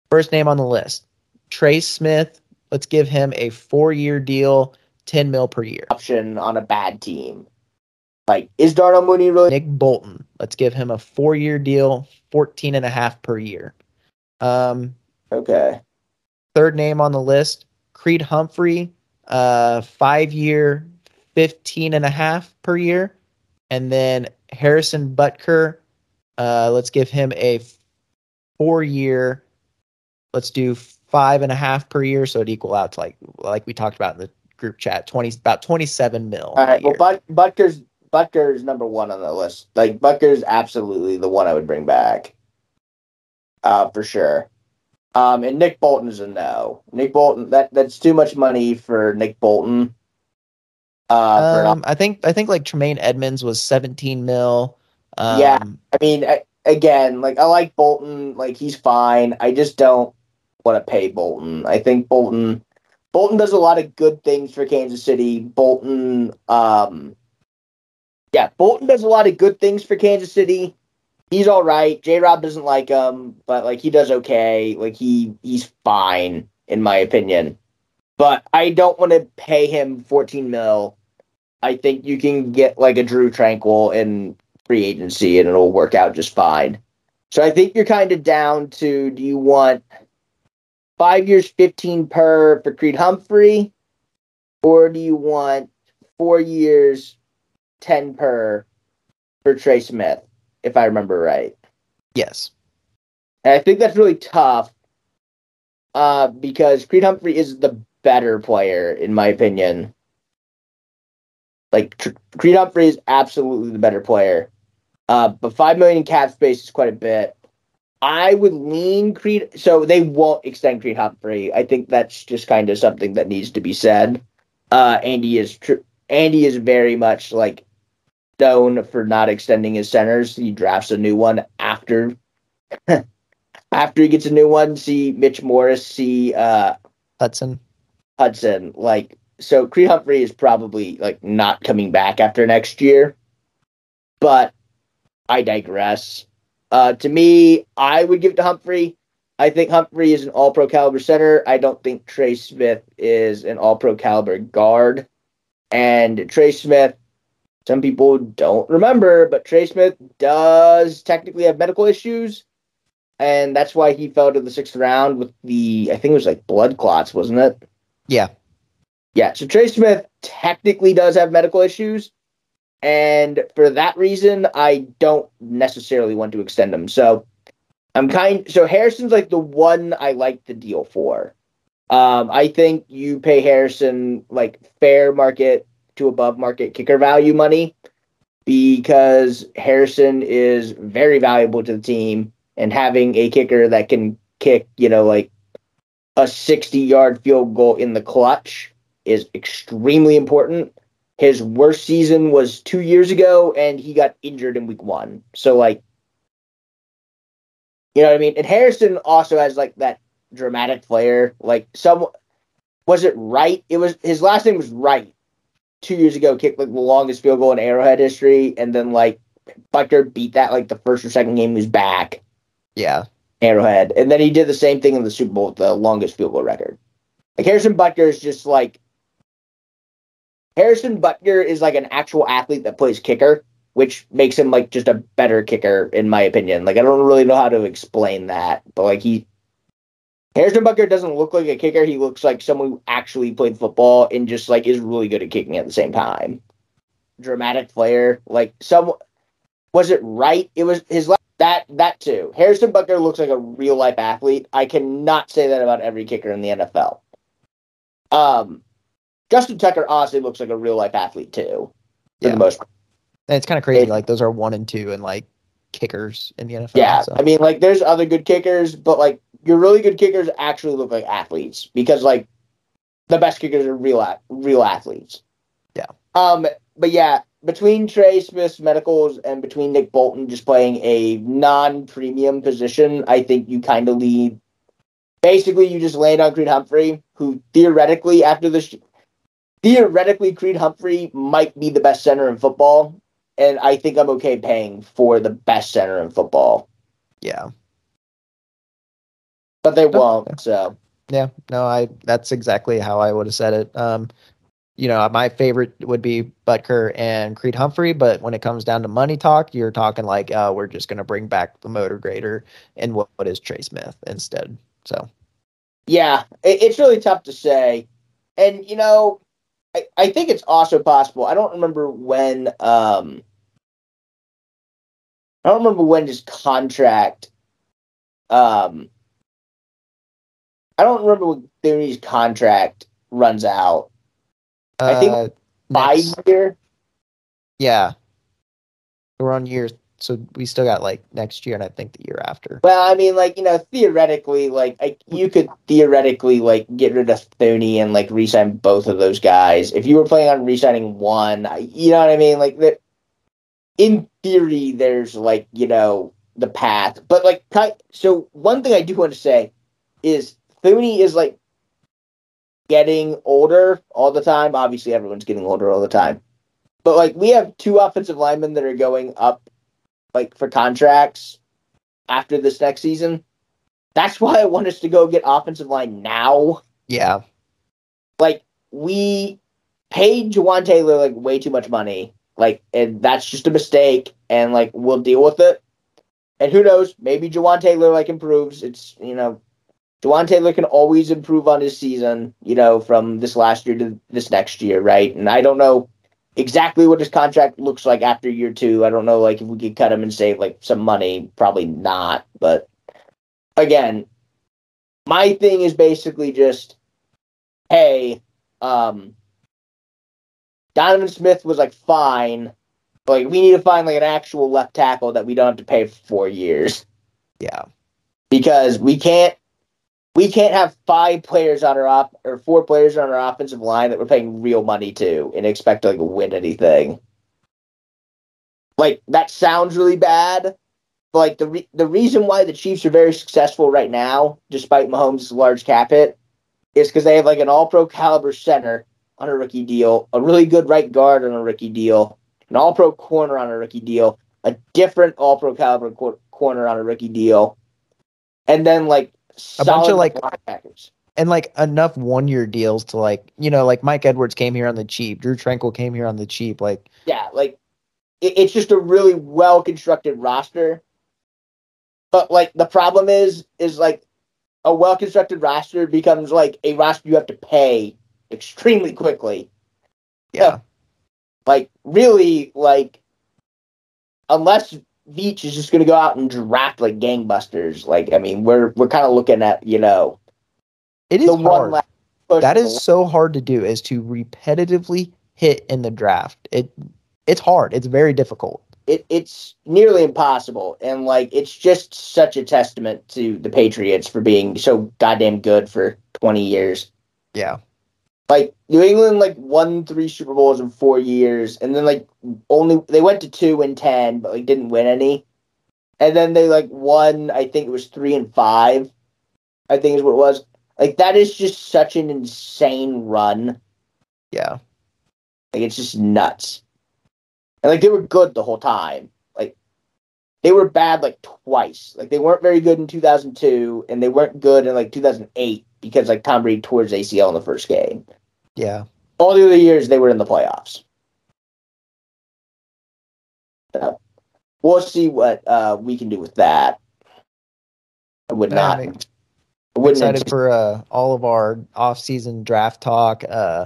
first name on the list, Trey Smith. Let's give him a four-year deal, ten mil per year. Option on a bad team. Like, is Darnell Mooney really? Nick Bolton. Let's give him a four-year deal, 14 and a half per year. Um, Okay. Third name on the list, Creed Humphrey, uh, five year, 15 and a half per year. And then Harrison Butker, uh, let's give him a four year, let's do five and a half per year. So it equal out to like, like we talked about in the group chat, 20, about 27 mil. All right. Well. But- Butker's Butker's number one on the list. Like Butker's absolutely the one I would bring back. Uh, for sure. Um, and Nick Bolton is a no. Nick Bolton that that's too much money for Nick Bolton. Uh, um, I think, I think like Tremaine Edmunds was 17 mil. Um, Yeah. I mean, I, again, like I like Bolton, like he's fine. I just don't want to pay Bolton. I think Bolton Bolton does a lot of good things for Kansas City. Bolton um Yeah, Bolton does a lot of good things for Kansas City. He's all right. J Rob doesn't like him, but like he does okay. Like he he's fine in my opinion. But I don't want to pay him 14 mil. I think you can get like a Drew Tranquill in free agency and it'll work out just fine. So I think you're kind of down to do you want five years, 15 per for Creed Humphrey, or do you want four years, 10 per for Trey Smith, if I remember right? yes. And I think that's really tough uh, because Creed Humphrey is the better player, in my opinion. Like, Tr- Creed Humphrey is absolutely the better player. Uh, but 5 million in cap space is quite a bit. I would lean Creed. So they won't extend Creed Humphrey. I think that's just kind of something that needs to be said. Uh, Andy is tr- Andy is very much like known for not extending his centers. He drafts a new one after after he gets a new one, see Mitch Morse, see uh, Hudson. Hudson. Like, so Creed Humphrey is probably like not coming back after next year. But I digress. Uh, to me, I would give it to Humphrey. I think Humphrey is an all pro caliber center. I don't think Trey Smith is an all pro caliber guard. And Trey Smith, some people don't remember, but Trey Smith does technically have medical issues. And that's why he fell to the sixth round with the, I think it was like blood clots, wasn't it? Yeah. Yeah, so Trey Smith technically does have medical issues. And for that reason, I don't necessarily want to extend him. So I'm kind so Harrison's like the one I like the deal for. Um, I think you pay Harrison like fair market to above market kicker value money because Harrison is very valuable to the team and having a kicker that can kick, you know, like a 60 yard field goal in the clutch is extremely important. His worst season was two years ago, and he got injured in week one. So, like, you know what I mean? And Harrison also has like that dramatic flair. Like, some was it right? It was his last name was right. Two years ago kicked like the longest field goal in Arrowhead history, and then like Butker beat that like the first or second game he was back. Yeah. Arrowhead, and then he did the same thing in the Super Bowl with the longest field goal record. Like Harrison Butker is just like Harrison Butker is like an actual athlete that plays kicker, which makes him like just a better kicker in my opinion. Like I don't really know how to explain that, but like he Harrison Butker doesn't look like a kicker. He looks like someone who actually played football and just like is really good at kicking at the same time. Dramatic player, like some was it right? It was his last that that too. Harrison Butker looks like a real life athlete. I cannot say that about every kicker in the NFL. Um, Justin Tucker honestly looks like a real life athlete too, for Yeah. the most part. And it's kind of crazy. It- like those are one and two and like kickers in the NFL. Yeah, so. I mean, like there's other good kickers, but like your really good kickers actually look like athletes because like the best kickers are real real athletes. Yeah. Um, but yeah, between Trey Smith's medicals and between Nick Bolton just playing a non-premium position, I think you kind of lead. Basically, you just land on Creed Humphrey, who theoretically after the sh- theoretically Creed Humphrey might be the best center in football, and I think I'm okay paying for the best center in football, yeah. But they won't. So Yeah, no, I that's exactly how I would have said it. Um, you know, my favorite would be Butker and Creed Humphrey, but when it comes down to money talk, you're talking like, uh, we're just going to bring back the motor grader and what, what is Trey Smith instead. So yeah, it, it's really tough to say, and you know, I, I think it's also possible. I don't remember when. Um, I don't remember when his contract. Um, I don't remember when Thuney's contract runs out. I think uh, Five next- year. yeah, we're on year, so we still got like next year and I think the year after. Well, I mean, like you know, theoretically, like I, you could theoretically like get rid of Thuney and like resign both of those guys if you were planning on resigning one. You know what I mean? Like that. In theory, there's like you know the path, but like so. One thing I do want to say is Thuney is like getting older all the time. Obviously, everyone's getting older all the time, but like we have two offensive linemen that are going up like for contracts after this next season. That's why I want us to go get offensive line now. Yeah, Like we paid Jawaan Taylor like way too much money. Like and that's just a mistake and like we'll deal with it. And who knows, maybe Jawaan Taylor like improves. It's you know Jawaan Taylor can always improve on his season, you know, from this last year to this next year, right? And I don't know exactly what his contract looks like after year two. I don't know, like if we could cut him and save like some money, probably not. But again, my thing is basically just, hey, um, Donovan Smith was like fine, like we need to find like an actual left tackle that we don't have to pay for four years yeah, because we can't we can't have five players on our op or four players on our offensive line that we're paying real money to and expect to like win anything. Like that sounds really bad, but like the re- the reason why the Chiefs are very successful right now, despite Mahomes' large cap hit, is because they have like an All Pro caliber center on a rookie deal, a really good right guard on a rookie deal, an All Pro corner on a rookie deal, a different All Pro caliber cor- corner on a rookie deal, and then like A bunch of, like- linebackers. and like enough one year deals to like you know like Mike Edwards came here on the cheap, Drew Tranquill came here on the cheap, like Yeah, like it, it's just a really well constructed roster. But like the problem is, is like a well constructed roster becomes like a roster you have to pay extremely quickly. yeah, Like really, like unless Veach is just going to go out and draft like gangbusters. Like I mean, we're we're kind of looking at you know it is the one hard. last push that of so hard to do is to repetitively hit in the draft. It it's hard. It's very difficult. it, it's nearly impossible and like it's just such a testament to the patriots for being so goddamn good for 20 years Yeah. Like new england like won three super bowls in four years and then like only they went to two and ten but like didn't win any and then they like won i think it was three and five i think is what it was like that is just such an insane run Yeah. Like it's just nuts. And like they were good the whole time. Like they were bad like twice. Like they weren't very good in 2002 and they weren't good in like 2008 because like Tom Brady tore his ACL in the first game. Yeah. All the other years they were in the playoffs. So, we'll see what uh, we can do with that. I would not. I'm wouldn't excited for uh, all of our off-season draft talk. Uh,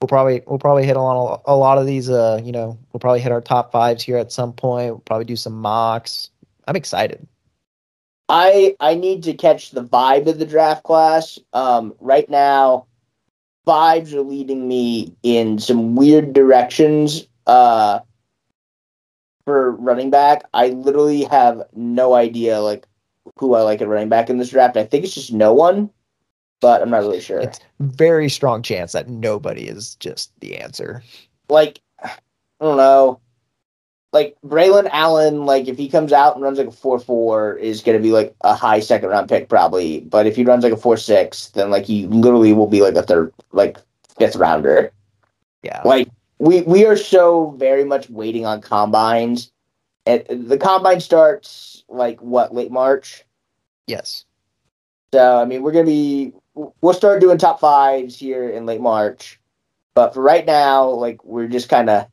we'll probably we'll probably hit on a, a lot of these. Uh, you know, we'll probably hit our top fives here at some point. We'll probably do some mocks. I'm excited. I I need to catch the vibe of the draft class. Um, right now, vibes are leading me in some weird directions. Uh, for running back, I literally have no idea like who I like at running back in this draft. I think it's just no one, but I'm not really sure. It's very strong chance that nobody is just the answer. like I don't know. Like Braelon Allen, like if he comes out and runs like a four four, is gonna be like a high second round pick probably. But if he runs like a four six, then like he literally will be like a third, like fifth rounder. Yeah. Like we we are so very much waiting on combines. And the combine starts like what late March. Yes. So I mean, we're gonna be we'll start doing top fives here in late March, but for right now, like we're just kind of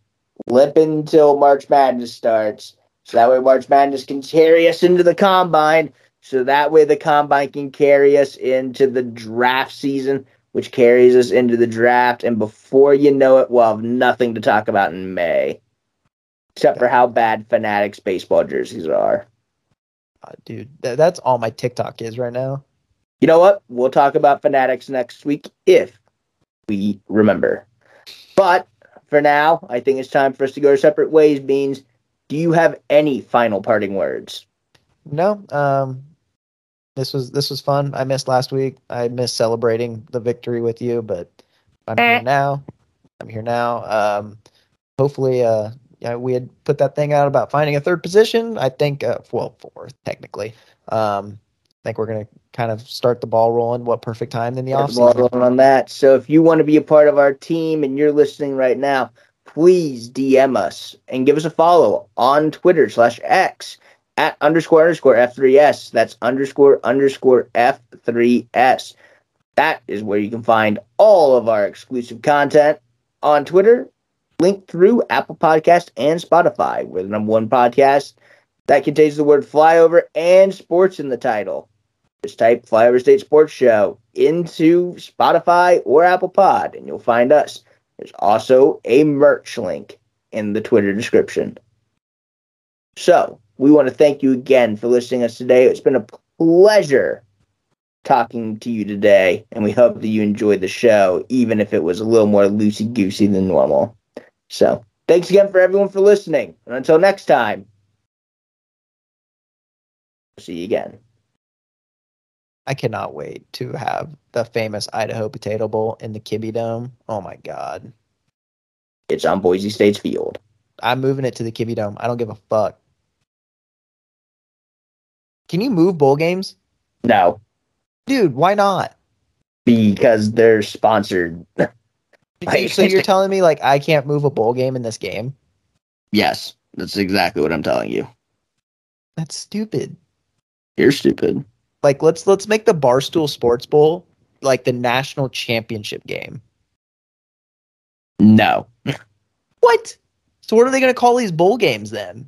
limping until March Madness starts. So that way, March Madness can carry us into the combine. So that way, the combine can carry us into the draft season, which carries us into the draft. And before you know it, we'll have nothing to talk about in May, except for how bad Fanatics baseball jerseys are. Uh, dude, th- that's all my TikTok is right now. You know what? We'll talk about Fanatics next week if we remember. But for now, I think it's time for us to go our separate ways. Beans, do you have any final parting words? No. Um, this was this was fun. I missed last week. I missed celebrating the victory with you, but I'm Eh. here now. I'm here now. Um, hopefully, uh, yeah, we had put that thing out about finding a third position. I think, uh, well, fourth technically. Um, I think we're gonna kind of start the ball rolling. What perfect time in the Start off the ball rolling on that. So if you want to be a part of our team and you're listening right now, please DM us and give us a follow on Twitter slash X at underscore underscore F3S. That's underscore underscore F3S. That is where you can find all of our exclusive content on Twitter, linked through Apple Podcast and Spotify. We're the number one podcast that contains the word flyover and sports in the title. Just type Flyover State Sports Show into Spotify or Apple Pod, and you'll find us. There's also a merch link in the Twitter description. So, we want to thank you again for listening to us today. It's been a pleasure talking to you today, and we hope that you enjoyed the show, even if it was a little more loosey goosey than normal. So, thanks again for everyone for listening. And until next time, see you again. I cannot wait to have the famous Idaho Potato Bowl in the Kibbie Dome. Oh my god. It's on Boise State's field. I'm moving it to the Kibbie Dome. I don't give a fuck. Can you move bowl games? No, Dude, why not? because they're sponsored. Like- so you're telling me like I can't move a bowl game in this game? Yes, that's exactly what I'm telling you. That's stupid. You're stupid. Like let's let's make the Barstool Sports Bowl like the national championship game. No. What? So what are they going to call these bowl games then?